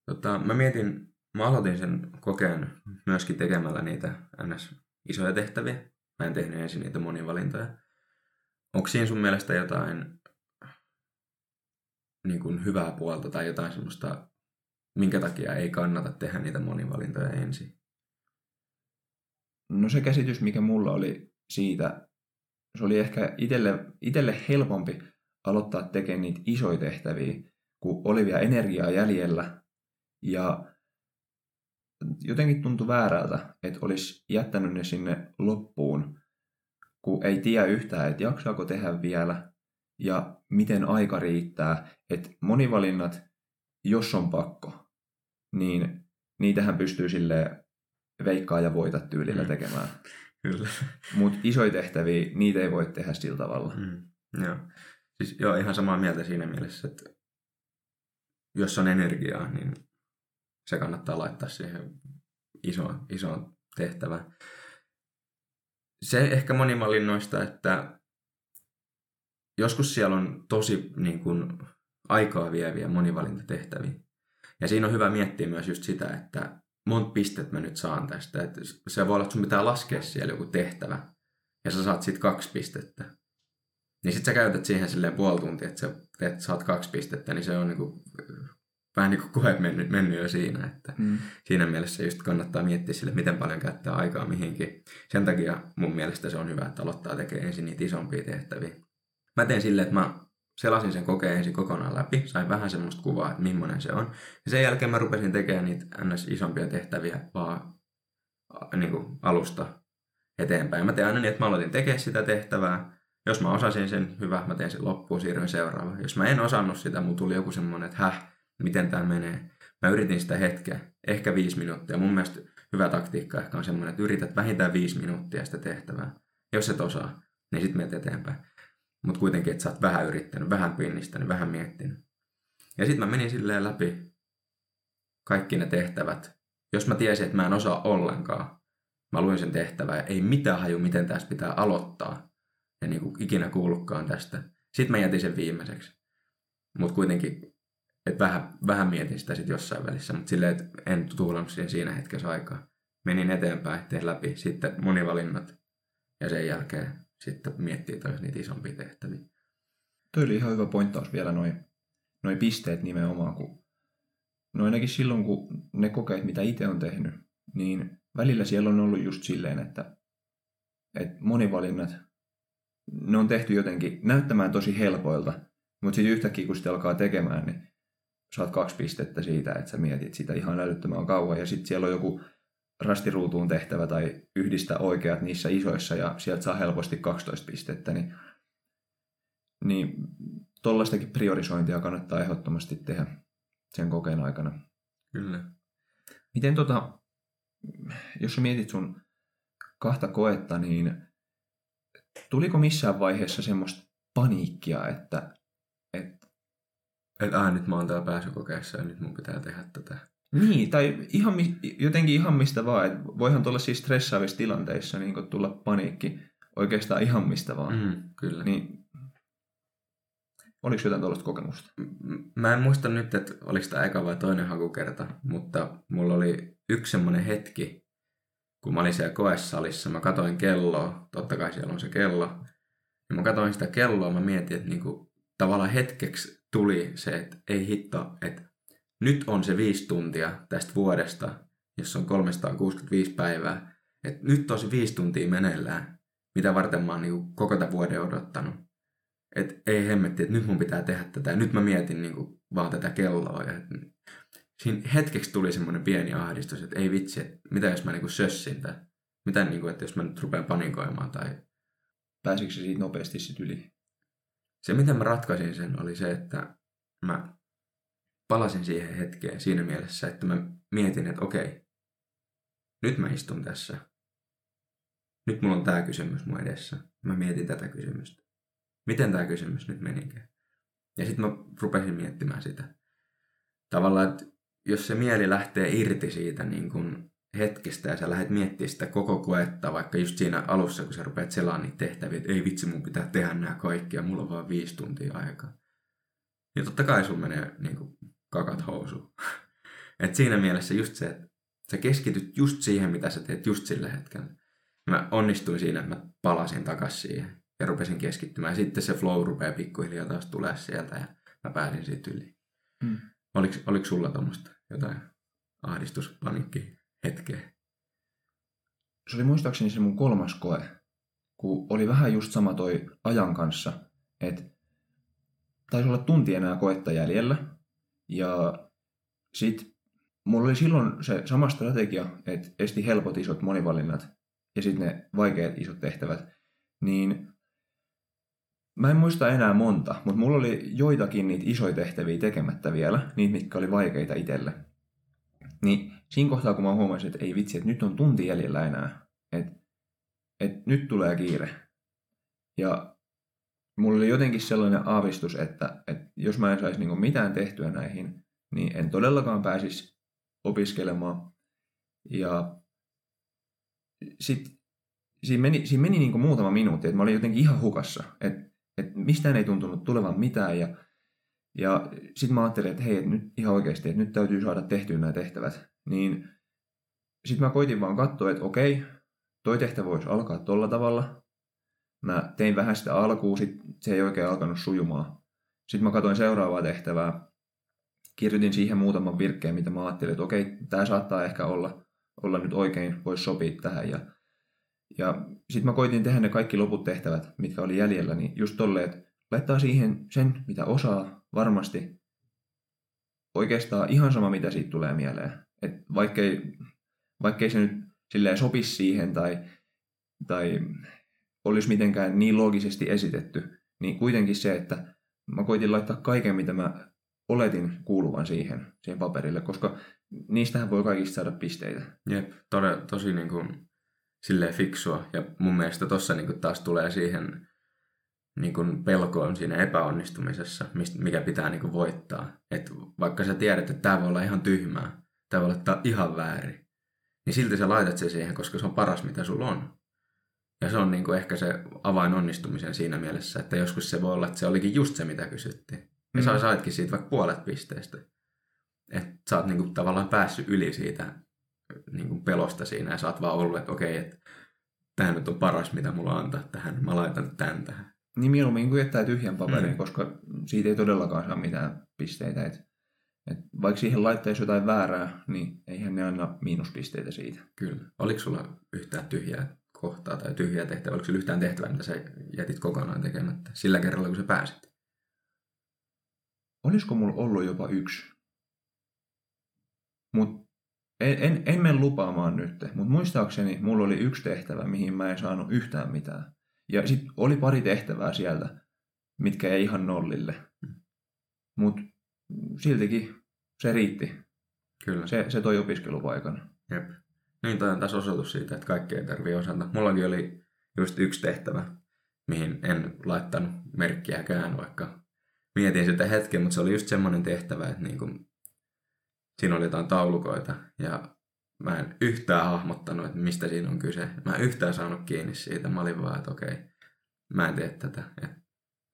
Tota, mä mietin, mä aloitin sen kokeen myöskin tekemällä niitä ns. isoja tehtäviä. Mä en tehnyt ensin niitä monivalintoja. Onko siinä sun mielestä jotain niin kuin hyvää puolta tai jotain semmoista, minkä takia ei kannata tehdä niitä monivalintoja ensin? No se käsitys, mikä mulla oli siitä, se oli ehkä itelle, itelle helpompi aloittaa tekemään niitä isoja tehtäviä, kun oli vielä energiaa jäljellä. Ja jotenkin tuntui väärältä, että olisi jättänyt ne sinne loppuun, kun ei tiedä yhtään, että jaksaako tehdä vielä ja miten aika riittää. Että monivalinnat, jos on pakko, niin niitähän pystyy sille veikkaa ja voita tyylillä mm. tekemään. Kyllä. Mutta isoja tehtäviä, niitä ei voi tehdä sillä tavalla. Mm. Joo. Siis joo, ihan samaa mieltä siinä mielessä, että jos on energiaa, niin se kannattaa laittaa siihen isoon, isoon tehtävään. Se ehkä monimalinnoista, että joskus siellä on tosi niin kuin, aikaa vieviä monivalintatehtäviä. Ja siinä on hyvä miettiä myös just sitä, että monta pistettä mä nyt saan tästä. Että se voi olla, että sun pitää laskea siellä joku tehtävä, ja sä saat siitä kaksi pistettä. Niin sit sä käytät siihen silleen puoli tuntia, että sä teet, saat kaksi pistettä, niin se on niinku, vähän niin kuin koe mennyt, mennyt jo siinä. Että mm. Siinä mielessä just kannattaa miettiä sille, miten paljon käyttää aikaa mihinkin. Sen takia mun mielestä se on hyvä, että aloittaa tekemään ensin niitä isompia tehtäviä. Mä teen silleen, että mä selasin sen kokeen ensin kokonaan läpi, sain vähän semmoista kuvaa, että millainen se on. Ja sen jälkeen mä rupesin tekemään niitä ns. isompia tehtäviä vaan niin kuin alusta eteenpäin. Mä teen aina niin, että mä aloitin tekemään sitä tehtävää, jos mä osasin sen, hyvä, mä teen sen loppuun, siirryn seuraavaan. Jos mä en osannut sitä, mulla tuli joku semmoinen, että häh, miten tämä menee. Mä yritin sitä hetkeä, ehkä viisi minuuttia. Mun mielestä hyvä taktiikka ehkä on semmoinen, että yrität vähintään viisi minuuttia sitä tehtävää. Jos et osaa, niin sitten menet eteenpäin. Mutta kuitenkin, että sä oot vähän yrittänyt, vähän pinnistänyt, vähän miettinyt. Ja sitten mä menin silleen läpi kaikki ne tehtävät. Jos mä tiesin, että mä en osaa ollenkaan, mä luin sen tehtävän ja ei mitään haju, miten tästä pitää aloittaa en niin kuin ikinä kuullutkaan tästä. Sitten mä jätin sen viimeiseksi. Mutta kuitenkin, että vähän, vähän mietin sitä sitten jossain välissä, mutta silleen, että en tuhlannut siihen siinä hetkessä aikaa. Menin eteenpäin, tein läpi, sitten monivalinnat ja sen jälkeen sitten miettii taas niitä isompia tehtäviä. Toi oli ihan hyvä pointtaus vielä noin noi pisteet nimenomaan, kun no ainakin silloin, kun ne kokeet, mitä itse on tehnyt, niin välillä siellä on ollut just silleen, että, että monivalinnat ne on tehty jotenkin näyttämään tosi helpoilta, mutta sitten yhtäkkiä kun sitä alkaa tekemään, niin saat kaksi pistettä siitä, että sä mietit sitä ihan älyttömän kauan ja sitten siellä on joku rastiruutuun tehtävä tai yhdistä oikeat niissä isoissa ja sieltä saa helposti 12 pistettä, niin, niin tollaistakin priorisointia kannattaa ehdottomasti tehdä sen kokeen aikana. Kyllä. Miten tota, jos sä mietit sun kahta koetta, niin tuliko missään vaiheessa semmoista paniikkia, että... että et, ah, nyt mä oon täällä pääsykokeessa ja nyt mun pitää tehdä tätä. Niin, tai ihan, jotenkin ihan mistä vaan. Että voihan tulla siis stressaavissa tilanteissa niin tulla paniikki oikeastaan ihan mistä vaan. Mm, kyllä. Niin, oliko jotain tuollaista kokemusta? Mä en muista nyt, että oliko tämä eka vai toinen hakukerta, mutta mulla oli yksi semmoinen hetki, kun mä olin siellä koessalissa, mä katoin kelloa, totta kai siellä on se kello, ja mä katoin sitä kelloa, mä mietin, että niinku, tavallaan hetkeksi tuli se, että ei hitto, että nyt on se viisi tuntia tästä vuodesta, jossa on 365 päivää, että nyt on se viisi tuntia meneillään, mitä varten mä oon niinku koko tämän vuoden odottanut. Että ei hemmetti, että nyt mun pitää tehdä tätä. Nyt mä mietin niinku vaan tätä kelloa. Ja siinä hetkeksi tuli semmoinen pieni ahdistus, että ei vitsi, että mitä jos mä niinku sössin tai mitä niinku, että jos mä nyt rupean panikoimaan tai... Pääsikö se siitä nopeasti sit yli? Se, miten mä ratkaisin sen, oli se, että mä palasin siihen hetkeen siinä mielessä, että mä mietin, että okei, nyt mä istun tässä. Nyt mulla on tämä kysymys mun edessä. Mä mietin tätä kysymystä. Miten tämä kysymys nyt menikään? Ja sitten mä rupesin miettimään sitä. Tavallaan, että jos se mieli lähtee irti siitä niin kuin hetkestä ja sä lähdet miettimään sitä koko koetta, vaikka just siinä alussa, kun sä rupeat selaamaan niitä tehtäviä, että ei vitsi, mun pitää tehdä nämä kaikki ja mulla on vaan viisi tuntia aikaa. Niin totta kai sun menee niin kuin kakat housuun. Et siinä mielessä just se, että sä keskityt just siihen, mitä sä teet just sillä hetkellä. Mä onnistuin siinä, että mä palasin takas siihen ja rupesin keskittymään. Sitten se flow rupeaa pikkuhiljaa taas tulee sieltä ja mä pääsin siitä yli. Hmm. Oliko, oliko sulla tuommoista jotain ahdistuspanikki hetkeä? Se oli muistaakseni se mun kolmas koe, kun oli vähän just sama toi ajan kanssa, että taisi olla tunti enää koetta jäljellä. Ja sit mulla oli silloin se sama strategia, että esti helpot isot monivalinnat ja sitten ne vaikeat isot tehtävät. Niin Mä en muista enää monta, mutta mulla oli joitakin niitä isoja tehtäviä tekemättä vielä, niitä mitkä oli vaikeita itselle. Niin siinä kohtaa, kun mä huomasin, että ei vitsi, että nyt on tunti jäljellä enää, että, että nyt tulee kiire. Ja mulla oli jotenkin sellainen aavistus, että, että jos mä en saisi niin mitään tehtyä näihin, niin en todellakaan pääsisi opiskelemaan. Ja sitten siinä meni, siinä meni niin muutama minuutti, että mä olin jotenkin ihan hukassa. Että että mistään ei tuntunut tulevan mitään ja, ja sitten mä ajattelin, että hei, että nyt ihan oikeasti, että nyt täytyy saada tehtyä nämä tehtävät. Niin sitten mä koitin vaan katsoa, että okei, toi tehtävä voisi alkaa tolla tavalla. Mä tein vähän sitä alkuun, sit se ei oikein alkanut sujumaan. Sitten mä katsoin seuraavaa tehtävää, kirjoitin siihen muutaman virkkeen, mitä mä ajattelin, että okei, tämä saattaa ehkä olla, olla nyt oikein, voisi sopia tähän. Ja ja sitten mä koitin tehdä ne kaikki loput tehtävät, mitkä oli jäljellä, niin just tolleen, että laittaa siihen sen, mitä osaa varmasti. Oikeastaan ihan sama, mitä siitä tulee mieleen. Et vaikkei, vaikkei se nyt silleen sopisi siihen tai, tai olisi mitenkään niin loogisesti esitetty, niin kuitenkin se, että mä koitin laittaa kaiken, mitä mä oletin kuuluvan siihen, siihen paperille, koska niistähän voi kaikista saada pisteitä. Jep, todella, tosi niin kuin silleen fiksua. Ja mun mielestä tossa niin taas tulee siihen niin kuin pelkoon siinä epäonnistumisessa, mikä pitää niin kuin voittaa. Et vaikka sä tiedät, että tämä voi olla ihan tyhmää, tämä voi olla ihan väärin, niin silti sä laitat se siihen, koska se on paras, mitä sulla on. Ja se on niin kuin ehkä se avain onnistumisen siinä mielessä, että joskus se voi olla, että se olikin just se, mitä kysyttiin. Ja mm. sä saitkin siitä vaikka puolet pisteestä. Että sä oot niin kuin tavallaan päässyt yli siitä niin kuin pelosta siinä ja sä oot vaan ollut, että okei, että tämä nyt on paras, mitä mulla on antaa tähän, mä laitan tämän tähän. Niin mieluummin kuin jättää tyhjän paperin, mm. koska siitä ei todellakaan saa mitään pisteitä. Et, et vaikka siihen laittaisi jotain väärää, niin eihän ne anna miinuspisteitä siitä. Kyllä. Oliko sulla yhtään tyhjää kohtaa tai tyhjää tehtävää? Oliko sulla yhtään tehtävää, mitä sä jätit kokonaan tekemättä sillä kerralla, kun sä pääsit? Olisiko mulla ollut jopa yksi? Mutta en, en, en mene lupaamaan nyt, mutta muistaakseni mulla oli yksi tehtävä, mihin mä en saanut yhtään mitään. Ja sitten oli pari tehtävää sieltä, mitkä ei ihan nollille. Mutta siltikin se riitti. Kyllä. Se, se toi opiskelupaikan. Jep. Niin toi on taas osoitus siitä, että kaikki ei tarvitse osata. Mullakin oli just yksi tehtävä, mihin en laittanut merkkiäkään, vaikka mietin sitä hetken, mutta se oli just semmoinen tehtävä, että niin kuin siinä oli jotain taulukoita ja mä en yhtään hahmottanut, että mistä siinä on kyse. Mä en yhtään saanut kiinni siitä. Mä olin vaan, että okei, mä en tee tätä. Et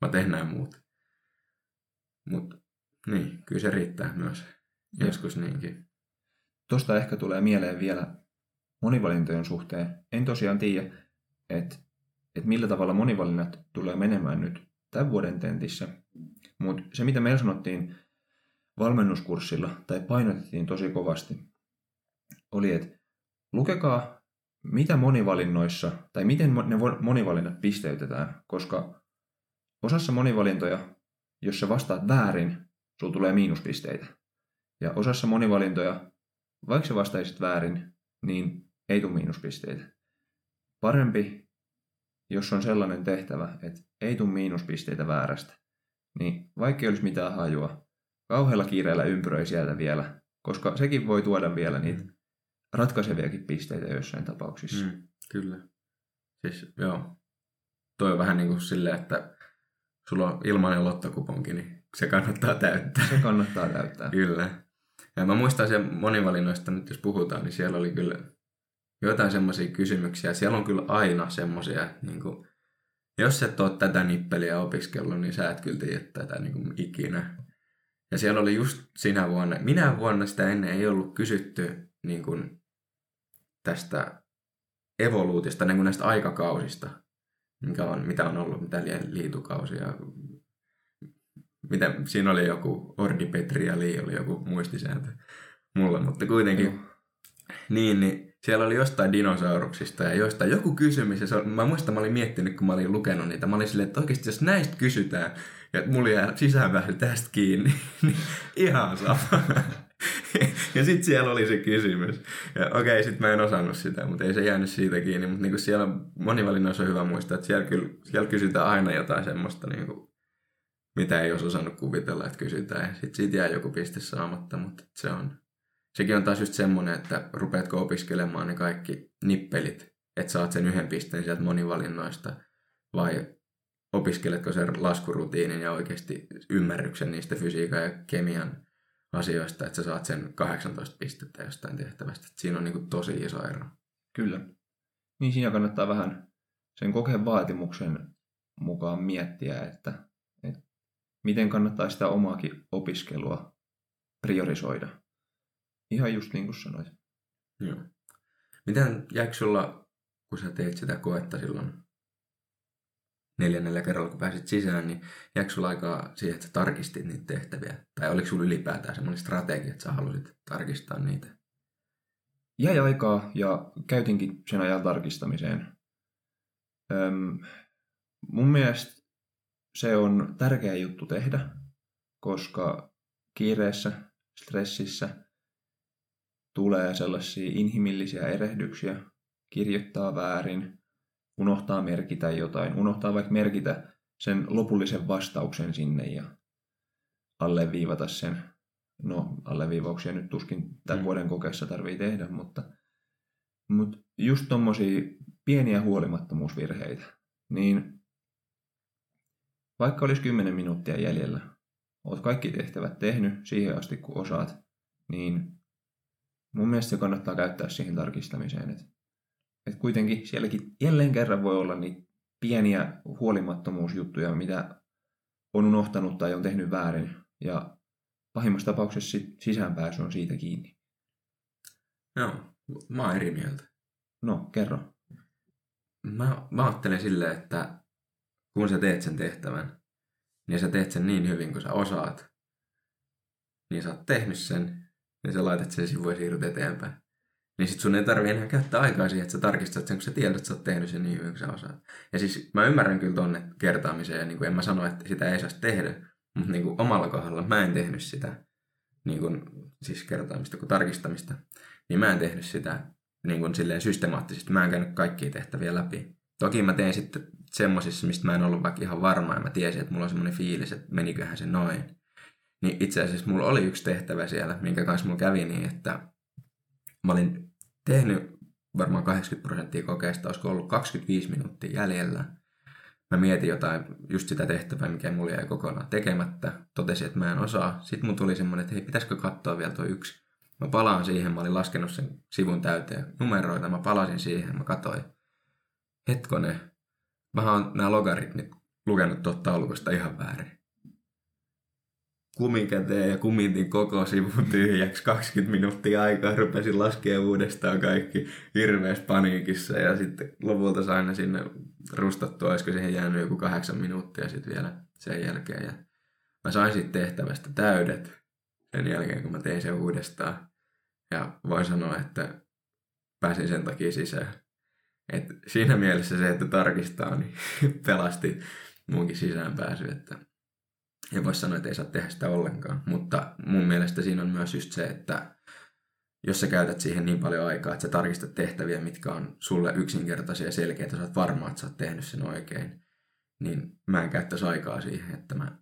mä teen näin muut. Mutta niin, kyllä se riittää myös. Joskus niinkin. Tuosta ehkä tulee mieleen vielä monivalintojen suhteen. En tosiaan tiedä, että et millä tavalla monivalinnat tulee menemään nyt tämän vuoden tentissä. Mutta se, mitä meillä sanottiin valmennuskurssilla tai painotettiin tosi kovasti, oli, että lukekaa mitä monivalinnoissa tai miten ne monivalinnat pisteytetään, koska osassa monivalintoja, jos sä vastaat väärin, sulla tulee miinuspisteitä. Ja osassa monivalintoja, vaikka sä vastaisit väärin, niin ei tule miinuspisteitä. Parempi, jos on sellainen tehtävä, että ei tule miinuspisteitä väärästä, niin vaikka ei olisi mitään hajua, kauhealla kiireellä ympyröi sieltä vielä, koska sekin voi tuoda vielä niitä mm. ratkaiseviakin pisteitä joissain tapauksissa. Mm, kyllä. Siis joo, toi on vähän niin kuin silleen, että sulla on ilmainen lottokuponki, niin se kannattaa täyttää. Se kannattaa täyttää. kyllä. Ja mä muistan sen monivalinnoista nyt, jos puhutaan, niin siellä oli kyllä jotain semmoisia kysymyksiä. Siellä on kyllä aina semmoisia, niin kuin, jos et ole tätä nippeliä opiskellut, niin sä et kyllä tiedä tätä niin kuin ikinä. Ja siellä oli just sinä vuonna, minä vuonna sitä ennen ei ollut kysytty niin kuin tästä evoluutista, niin kuin näistä aikakausista, mikä on, mitä on ollut, mitä liitukausia. Mitä, siinä oli joku Ordi Petri ja Li oli joku muistisääntö mulla, mutta kuitenkin. Mm. Niin, niin siellä oli jostain dinosauruksista ja jostain joku kysymys. Ja se, mä muistan, mä olin miettinyt, kun mä olin lukenut niitä. Mä olin silleen, että oikeasti jos näistä kysytään, ja mulla jää sisäänpäin tästä kiinni, niin ihan sama. ja sitten siellä oli se kysymys. Ja okei, okay, sitten mä en osannut sitä, mutta ei se jäänyt siitä kiinni. Mutta niinku siellä monivalinnoissa on hyvä muistaa, että siellä, kyllä, siellä kysytään aina jotain semmoista, niinku, mitä ei olisi osannut kuvitella, että kysytään. Sitten siitä jää joku piste saamatta, mutta se on, sekin on taas just semmoinen, että rupeatko opiskelemaan ne kaikki nippelit, että saat sen yhden pisteen sieltä monivalinnoista, vai opiskeletko sen laskurutiinin ja oikeasti ymmärryksen niistä fysiikan ja kemian asioista, että sä saat sen 18 pistettä jostain tehtävästä. Että siinä on niin tosi iso ero. Kyllä. Niin siinä kannattaa vähän sen kokeen vaatimuksen mukaan miettiä, että, että miten kannattaa sitä omaakin opiskelua priorisoida. Ihan just niin kuin sanoit. Joo. Miten jääkö sulla, kun sä teet sitä koetta silloin neljännellä kerralla, kun pääsit sisään, niin jääkö sulla aikaa siihen, että sä tarkistit niitä tehtäviä? Tai oliko sulla ylipäätään semmoinen strategia, että sä halusit tarkistaa niitä? Jäi aikaa ja käytinkin sen ajan tarkistamiseen. Öm, mun mielestä se on tärkeä juttu tehdä, koska kiireessä, stressissä tulee sellaisia inhimillisiä erehdyksiä, kirjoittaa väärin, unohtaa merkitä jotain, unohtaa vaikka merkitä sen lopullisen vastauksen sinne ja alleviivata sen. No, alleviivauksia nyt tuskin tämän mm. vuoden kokeessa tarvii tehdä, mutta, mutta just tommosia pieniä huolimattomuusvirheitä, niin vaikka olisi 10 minuuttia jäljellä, oot kaikki tehtävät tehnyt siihen asti kun osaat, niin mun mielestä se kannattaa käyttää siihen tarkistamiseen, että että kuitenkin sielläkin jälleen kerran voi olla niin pieniä huolimattomuusjuttuja, mitä on unohtanut tai on tehnyt väärin. Ja pahimmassa tapauksessa sisäänpääsy on siitä kiinni. Joo, mä oon eri mieltä. No, kerro. Mä, mä ajattelen silleen, että kun sä teet sen tehtävän, niin sä teet sen niin hyvin kuin sä osaat, niin sä oot tehnyt sen, niin sä laitat sen sivuun ja siirryt eteenpäin. Niin sit sun ei tarvi enää käyttää aikaa siihen, että sä tarkistat sen, kun sä tiedät, että sä oot tehnyt sen niin hyvin kuin sä osaat. Ja siis mä ymmärrän kyllä tonne kertaamiseen, ja niin kuin en mä sano, että sitä ei saisi tehdä, mutta niin kuin omalla kohdalla mä en tehnyt sitä, niin kuin, siis kertaamista kuin tarkistamista, niin mä en tehnyt sitä niin kuin silleen systemaattisesti. Mä en käynyt kaikkia tehtäviä läpi. Toki mä teen sitten semmosissa, mistä mä en ollut vaikka ihan varma, ja mä tiesin, että mulla on semmoinen fiilis, että meniköhän se noin. Niin itse asiassa mulla oli yksi tehtävä siellä, minkä kanssa mulla kävi niin, että mä olin tehnyt varmaan 80 prosenttia kokeesta, olisiko ollut 25 minuuttia jäljellä. Mä mietin jotain, just sitä tehtävää, mikä mulla jäi kokonaan tekemättä. Totesin, että mä en osaa. Sitten mun tuli semmoinen, että hei, pitäisikö katsoa vielä tuo yksi. Mä palaan siihen, mä olin laskenut sen sivun täyteen numeroita, mä palasin siihen, mä katsoin. Hetkone, mä oon nämä logaritmit lukenut tuota taulukosta ihan väärin kumikäteen ja kumitin koko sivun tyhjäksi. 20 minuuttia aikaa, rupesin laskea uudestaan kaikki hirveässä paniikissa. Ja sitten lopulta sain sinne rustattua, olisiko siihen jäänyt joku kahdeksan minuuttia sitten vielä sen jälkeen. Ja mä sain sitten tehtävästä täydet sen jälkeen, kun mä tein sen uudestaan. Ja voin sanoa, että pääsin sen takia sisään. Et siinä mielessä se, että tarkistaa, niin pelasti munkin sisäänpääsy, että ja voisi sanoa, että ei saa tehdä sitä ollenkaan. Mutta mun mielestä siinä on myös just se, että jos sä käytät siihen niin paljon aikaa, että sä tarkistat tehtäviä, mitkä on sulle yksinkertaisia ja selkeitä, sä oot varma, että sä oot tehnyt sen oikein, niin mä en käyttäisi aikaa siihen, että mä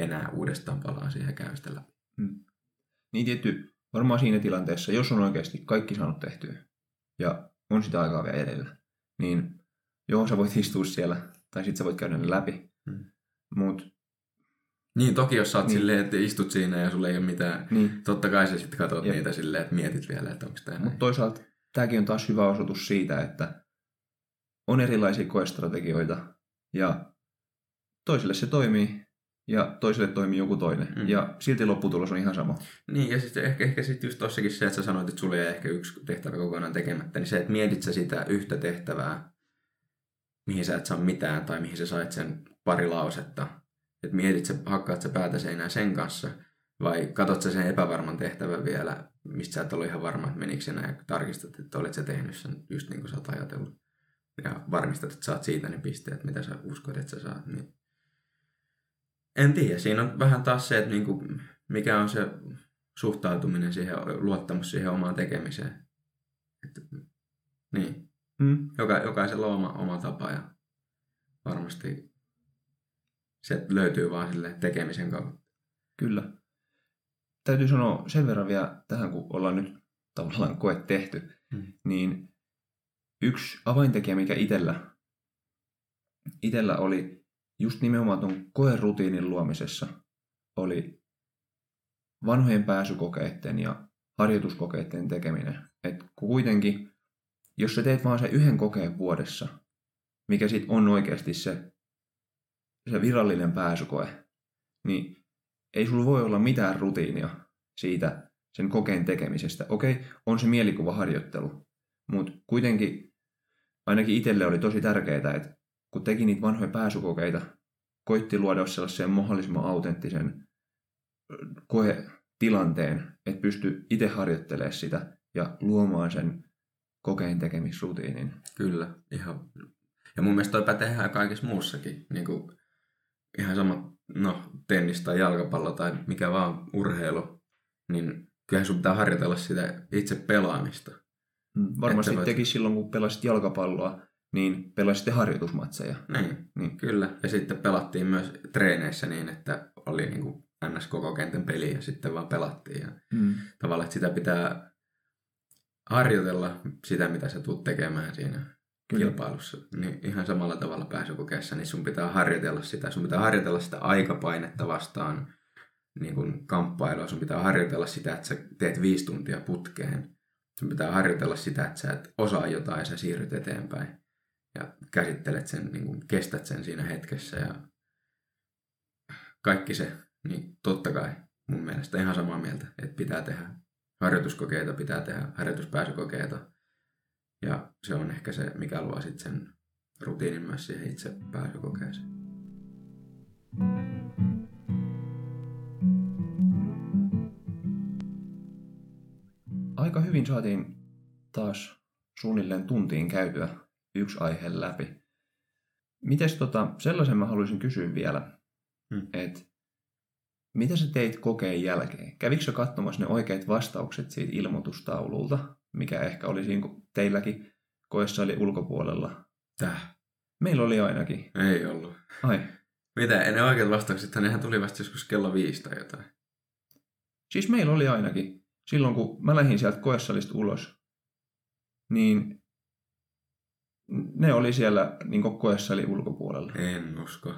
enää uudestaan palaan siihen ja käyn sitä läpi. Hmm. Niin tietty, varmaan siinä tilanteessa, jos on oikeasti kaikki saanut tehtyä ja on sitä aikaa vielä edellä, niin joo, sä voit istua siellä tai sitten sä voit käydä ne läpi. Hmm. Mutta Niin, toki jos sä oot Niin. silleen, että istut siinä ja sulla ei ole mitään, Niin. totta kai sä sitten katsot Jep. niitä silleen, että mietit vielä, että onko tämä Mutta toisaalta tämäkin on taas hyvä osoitus siitä, että on erilaisia koestrategioita ja toiselle se toimii ja toiselle toimii joku toinen. Mm. Ja silti lopputulos on ihan sama. Niin, ja sitten ehkä, ehkä sitten just tossakin se, että sä sanoit, että sulla jäi ehkä yksi tehtävä kokonaan tekemättä, niin se, että mietit sä sitä yhtä tehtävää, mihin sä et saa mitään, tai mihin sä sait sen pari lausetta. Että mietit sä, hakkaat sä päätä seinään sen kanssa, vai katot sä sen epävarman tehtävän vielä, mistä sä et ollut ihan varma, että menikö se näin, ja tarkistat, että olet sä tehnyt sen just niin kuin sä oot ajatellut. Ja varmistat, että saat siitä ne pisteet, mitä sä uskot, että sä saat. Niin en tiedä, siinä on vähän taas se, että niinku, mikä on se suhtautuminen siihen, luottamus siihen omaan tekemiseen. Että, niin, Mm. joka, jokaisella on oma, oma tapa ja varmasti se löytyy vaan sille tekemisen kautta. Kyllä. Täytyy sanoa sen verran vielä tähän, kun ollaan nyt tavallaan koe tehty, Mm. niin yksi avaintekijä, mikä itellä, itellä oli just nimenomaan tuon koerutiinin luomisessa, oli vanhojen pääsykokeiden ja harjoituskokeiden tekeminen. Et kuitenkin, jos sä teet vaan se yhden kokeen vuodessa, mikä sitten on oikeasti se, se virallinen pääsykoe, niin ei sulla voi olla mitään rutiinia siitä sen kokeen tekemisestä. Okei, on se mielikuvaharjoittelu, mutta kuitenkin ainakin itselle oli tosi tärkeää, että kun teki niitä vanhoja pääsykokeita, koitti luoda sellaisen mahdollisimman autenttisen koetilanteen, että pysty itse harjoittelemaan sitä ja luomaan sen kokeen tekemisrutiinin. Kyllä, ihan. Ja mun mielestä toi pätee kaikessa muussakin. Niin kuin ihan sama, no tennis tai jalkapallo tai mikä vaan urheilu, niin kyllähän sun pitää harjoitella sitä itse pelaamista. Mm, Varmasti voit- teki silloin, kun pelasit jalkapalloa, niin pelasitte harjoitusmatseja. Niin, Niin. kyllä. Ja sitten pelattiin myös treeneissä niin, että oli niin kuin ns. koko kentän peli ja sitten vaan pelattiin. Ja Mm. tavallaan, että sitä pitää harjoitella sitä, mitä sä tulet tekemään siinä Kyllä. kilpailussa. Niin ihan samalla tavalla pääsykokeessa, niin sun pitää harjoitella sitä. Sun pitää harjoitella sitä aikapainetta vastaan niin kuin kamppailua. Sun pitää harjoitella sitä, että sä teet viisi tuntia putkeen. Sun pitää harjoitella sitä, että sä et osaa jotain ja sä siirryt eteenpäin. Ja käsittelet sen, niin kuin kestät sen siinä hetkessä ja kaikki se, niin totta kai mun mielestä ihan samaa mieltä, että pitää tehdä harjoituskokeita, pitää tehdä harjoituspääsykokeita. Ja se on ehkä se, mikä luo sitten sen rutiinin myös siihen itse pääsykokeeseen. Aika hyvin saatiin taas suunnilleen tuntiin käytyä yksi aihe läpi. Mites tota, sellaisen mä haluaisin kysyä vielä, Hmm. että mitä sä teit kokeen jälkeen? Kävikö sä katsomassa ne oikeat vastaukset siitä ilmoitustaululta, mikä ehkä oli siinä kun teilläkin koessa oli ulkopuolella? Täh, Meillä oli ainakin. ei ollut. Ai, Mitä, ne oikeat vastaukset, nehän tuli vasta joskus kello viisi tai jotain. Siis meillä oli ainakin. Silloin kun mä lähdin sieltä koessalista ulos, niin ne oli siellä niin koessalin ulkopuolella. En usko.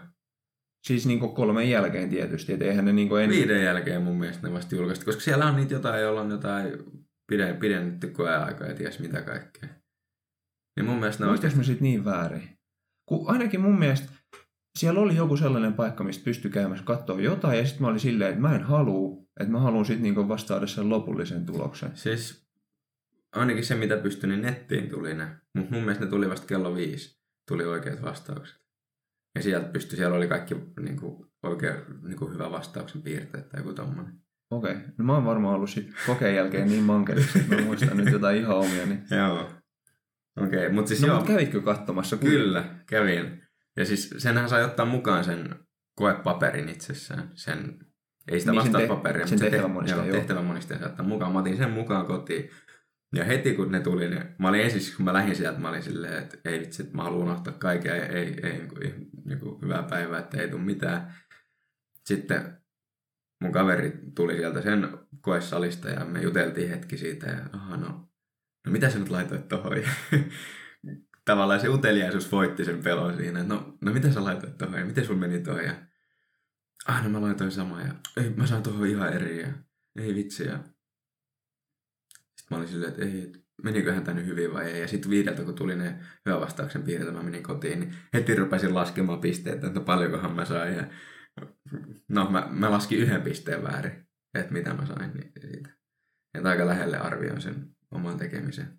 Siis niin kolmen jälkeen tietysti, että eihän ne niin en... Viiden jälkeen mun mielestä ne vasta julkaistu, koska siellä on niitä jotain, joilla on jotain piden, pidennetty koeaika ja ties mitä kaikkea. Niin mun mielestä ne Muistaaks mä sit niin väärin? Kun ainakin mun mielestä siellä oli joku sellainen paikka, mistä pystyi käymässä katsoa jotain, ja sitten mä olin silleen, että mä en halua, että mä haluan sitten niin vasta saada sen lopullisen tuloksen. Siis ainakin se, mitä pystyi, niin nettiin tuli ne. Mutta mun mielestä ne tuli vasta kello viisi. Tuli oikeat vastaukset. Ja sieltä pystyi, siellä oli kaikki niin kuin, oikein niin kuin hyvä vastauksen piirteet tai joku tommonen. Okei, no mä oon varmaan ollut sit kokeen jälkeen niin mankelissa, että mä muistan nyt jotain ihan omia. Niin... Joo. Okei, okay, mutta siis No joo. mutta kävitkö katsomassa? Kyllä, kävin. Ja siis senhän sai ottaa mukaan sen koepaperin itsessään. Sen, ei sitä Niin, sen te- vastauspaperia, sen mutta se tehtävämonisteen, joo, tehtävämonisteen sai ottaa mukaan. Mä otin sen mukaan kotiin. Ja heti kun ne tuli, niin mä olin ensin, kun mä lähdin sieltä, mä olin silleen, että ei vitsi, että mä haluan unohtaa kaiken, ei, ei, ei niin kuin, niin kuin hyvää päivää, että ei tule mitään. Sitten mun kaveri tuli sieltä sen koesalista ja me juteltiin hetki siitä ja aha no, no mitä sä nyt laitoit tohon? Tavallaan se uteliaisuus voitti sen pelon siinä, no, no mitä sä laitoit tohon ja miten sun meni toi ja aina mä laitoin samaa ja ei, mä saan tuohon ihan eri ja ei vitsi. Ja... Sitten mä olin silleen, että ei, meniköhän tämä nyt hyvin vai ei. Ja sitten viideltä, kun tuli ne hyvä vastauksen piirteet, mä menin kotiin, niin heti rupesin laskemaan pisteitä, että paljonkohan mä sain. Ja... No, mä, mä laskin yhden pisteen väärin, että mitä mä sain niin siitä. Että aika lähelle arvioin sen oman tekemisen.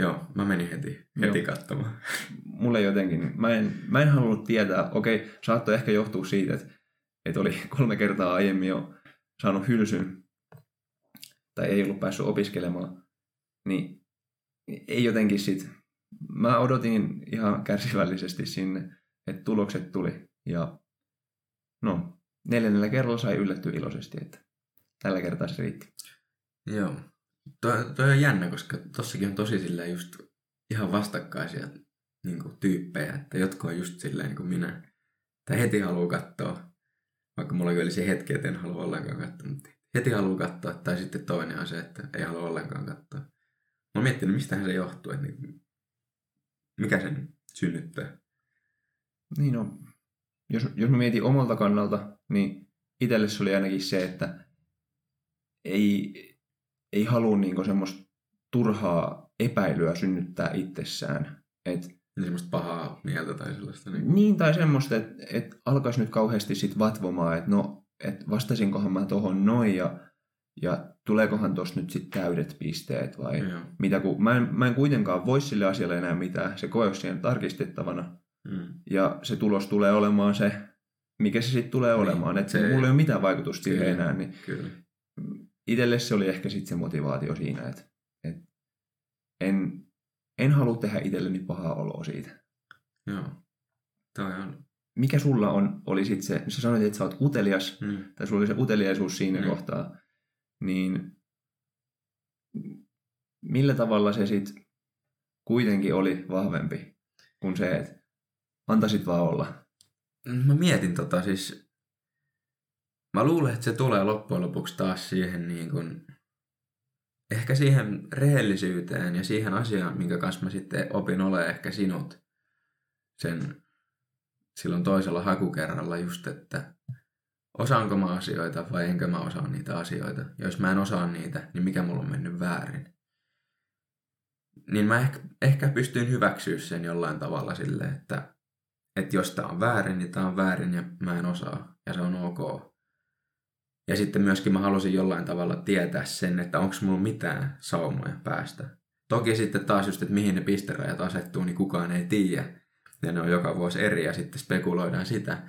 Joo, mä menin heti, heti Joo. katsomaan. Mulle jotenkin, mä en, mä en halunnut tietää, okei, saattoi ehkä johtua siitä, että, että oli kolme kertaa aiemmin jo saanut hylsyn, tai ei ollut päässyt opiskelemaan, niin ei jotenkin sit, mä odotin ihan kärsivällisesti sinne, että tulokset tuli, ja no, neljännellä kerralla sai yllättyä iloisesti, että tällä kertaa se riitti. Joo, Toi, toi on jännä, koska tossakin on tosi silleen just ihan vastakkaisia niin kuin, tyyppejä, että jotkut on just silleen niin kuin minä, tai heti haluaa katsoa, vaikka mulla oli se hetki, että en halua ollenkaan katsoa, mutta heti haluaa katsoa, tai sitten toinen on se, että ei halua ollenkaan katsoa. Mä oon miettinyt, mistähän se johtuu, että niin, mikä sen synnyttää. Niin no, jos, jos mä mietin omalta kannalta, niin itselle se oli ainakin se, että ei, ei halua niinku semmoista turhaa epäilyä synnyttää itsessään. Et, niin semmoista pahaa mieltä tai sellaista. Niin, niin tai semmoista, että et alkaisi nyt kauheasti sit vatvomaan, että no, et vastasinkohan mä tohon noin ja, ja tuleekohan tuossa nyt sitten täydet pisteet vai Joo. mitä, kun mä en, mä en kuitenkaan voi sille asialle enää mitään, se koe siihen tarkistettavana mm. ja se tulos tulee olemaan se, mikä se sitten tulee niin, olemaan, että mulla ei ole mitään vaikutusta siihen enää, niin Kyllä itselle se oli ehkä sitten se motivaatio siinä, että, että en, en halua tehdä itselleni pahaa oloa siitä. Joo. Toi on. Mikä sulla on, oli sitten se, sä sanoit, että sä oot utelias, mm. tai sulla oli se uteliaisuus siinä mm. kohtaa, niin millä tavalla se sitten kuitenkin oli vahvempi kuin se, että antaisit vaan olla? Mä mietin tota siis, Mä luulen, että se tulee loppujen lopuksi taas siihen niin kuin, ehkä siihen rehellisyyteen ja siihen asiaan, minkä kanssa mä sitten opin ole ehkä sinut sen silloin toisella hakukerralla just, että osaanko mä asioita vai enkö mä osaa niitä asioita. Ja jos mä en osaa niitä, niin mikä mulla on mennyt väärin. Niin mä ehkä, ehkä pystyin hyväksyä sen jollain tavalla sille, että, että jos tää on väärin, niin tää on väärin ja mä en osaa. Ja se on ok. Ja sitten myöskin mä halusin jollain tavalla tietää sen, että onko mulla mitään saumoja päästä. Toki sitten taas just, että mihin ne pisterajat asettuu, niin kukaan ei tiedä. Ja ne on joka vuosi eri ja sitten spekuloidaan sitä.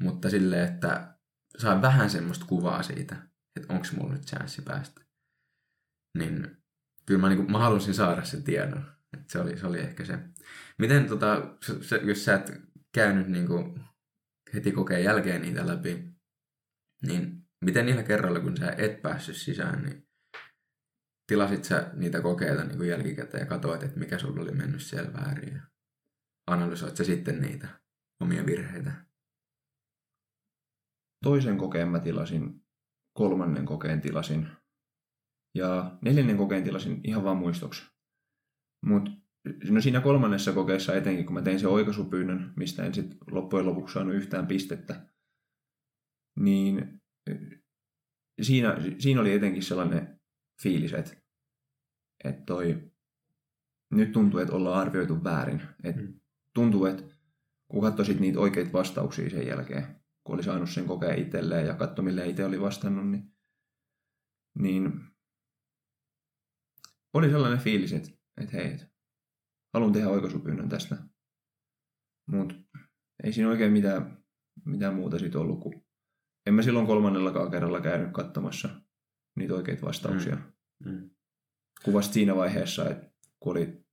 Mutta sille, että saa vähän semmoista kuvaa siitä, että onko mulla nyt chanssi päästä. Niin kyllä mä, niin mä halusin saada sen tiedon. Että se, oli, se oli ehkä se. Miten tota, se, jos sä et käynyt niin kuin heti kokeen jälkeen niitä läpi, niin miten niillä kerralla, kun sä et päässyt sisään, niin tilasit sä niitä kokeita niin kuin jälkikäteen ja katsoit, että mikä sulla oli mennyt siellä väärin ja analysoit sä sitten niitä omia virheitä? Toisen kokeen mä tilasin, kolmannen kokeen tilasin ja neljännen kokeen tilasin ihan vaan muistoksi. Mutta no siinä kolmannessa kokeessa etenkin, kun mä tein sen oikaisupyynnön, mistä en sitten loppujen lopuksi saanut yhtään pistettä, niin siinä, siinä oli etenkin sellainen fiilis, että, että toi, nyt tuntuu, että ollaan arvioitu väärin. Että mm. tuntuu, että kun katsoisit niitä oikeita vastauksia sen jälkeen, kun oli saanut sen kokea itselleen ja katso, mille itse oli vastannut, niin, niin oli sellainen fiilis, että, että hei, haluan tehdä oikaisupyynnön tästä. Mutta ei siinä oikein mitään, mitään muuta siitä ollut kuin en mä silloin kolmannellakaan kerralla käynyt katsomassa niitä oikeita vastauksia. Mm. Mm. Kuvasti siinä vaiheessa, että kun oli,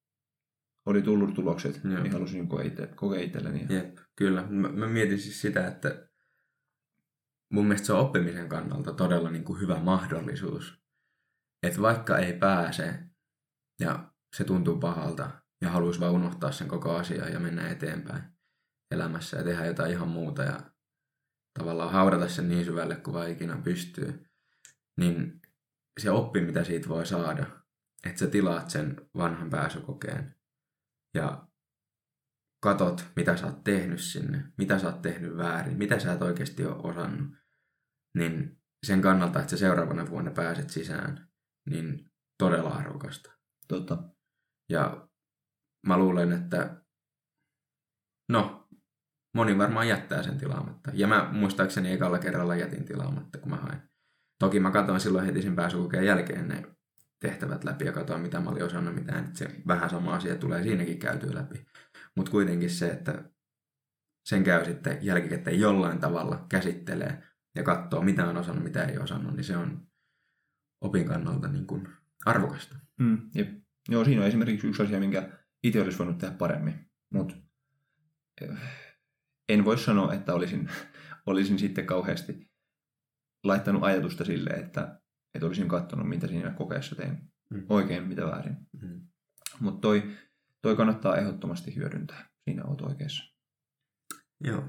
oli tullut tulokset, Joo. niin halusin kokea itselleni. Jep, kyllä. Mä, mä mietin siis sitä, että mun mielestä se on oppimisen kannalta todella niin kuin hyvä mahdollisuus. Että vaikka ei pääse ja se tuntuu pahalta ja haluaisi vaan unohtaa sen koko asian ja mennä eteenpäin elämässä ja tehdä jotain ihan muuta ja tavallaan haudata sen niin syvälle kuin vaan ikinä pystyy, niin se oppi, mitä siitä voi saada, että sä tilaat sen vanhan pääsykokeen ja katot, mitä sä oot tehnyt sinne, mitä sä oot tehnyt väärin, mitä sä et oikeasti ole osannut, niin sen kannalta, että sä seuraavana vuonna pääset sisään, niin todella arvokasta. Totta. Ja mä luulen, että no, moni varmaan jättää sen tilaamatta. Ja mä muistaakseni ekalla kerralla jätin tilaamatta, kun mä hain. Toki mä katsoin silloin heti sen pääsykokeen jälkeen ne tehtävät läpi ja katsoin, mitä mä olin osannut, mitä en. Se vähän sama asia tulee siinäkin käytyä läpi. Mutta kuitenkin se, että sen käy sitten jälkikäteen jollain tavalla käsittelee ja katsoo, mitä on osannut, mitä ei osannut, niin se on opin kannalta niin kuin arvokasta. Mm, jep. Joo, siinä on esimerkiksi yksi asia, minkä itse olisi voinut tehdä paremmin. Mutta en voi sanoa, että olisin, olisin sitten kauheasti laittanut ajatusta sille, että, että olisin katsonut, mitä siinä kokeessa tein mm. oikein, mitä väärin. Mm. Mutta toi, toi kannattaa ehdottomasti hyödyntää. Siinä olet oikeassa. Joo.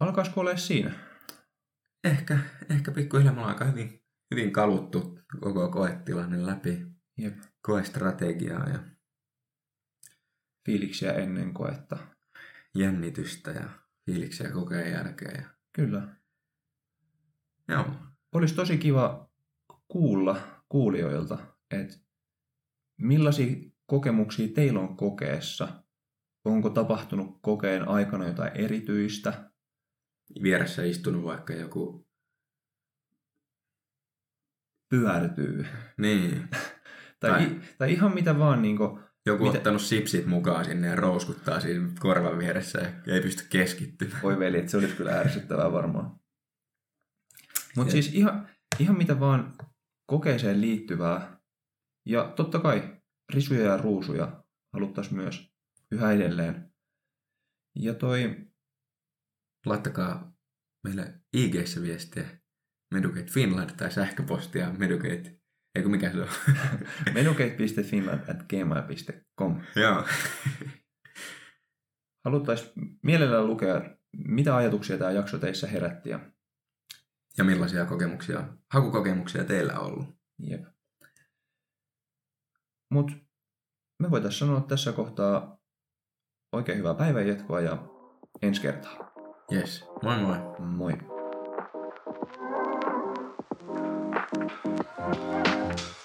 Alkaisiko olla siinä? Ehkä, ehkä pikkuhiljaa me aika hyvin, hyvin kaluttu koko koetilanne läpi. Jep. Koestrategiaa ja fiiliksiä ennen koetta. Jännitystä ja fiiliksiä kokeen jälkeen. Kyllä. Joo. Olisi tosi kiva kuulla kuulijoilta, että millaisia kokemuksia teillä on kokeessa. Onko tapahtunut kokeen aikana jotain erityistä? Vieressä istunut vaikka joku... Pyörtyy. Niin. Tai, tai... tai ihan mitä vaan niin kuin, joku Mitä? ottanut sipsit mukaan sinne ja rouskuttaa siinä korvan vieressä ja ei pysty keskittymään. Voi veli, että se olisi kyllä ärsyttävää varmaan. Mutta siis ihan, ihan mitä vaan kokeeseen liittyvää. Ja totta kai risuja ja ruusuja haluttaisiin myös yhä edelleen. Ja toi... Laittakaa meille ig viestiä Medukate Finland tai sähköpostia Medukate Eikö mikä se on? menukate.finland at gmail.com Joo. Haluttaisiin mielellään lukea, mitä ajatuksia tämä jakso teissä herätti. Ja, ja millaisia kokemuksia, hakukokemuksia teillä on ollut. Jep. Mutta me voitaisiin sanoa tässä kohtaa oikein hyvää päivänjatkoa ja ensi kertaa. Yes. Moi moi. Moi. Thank you.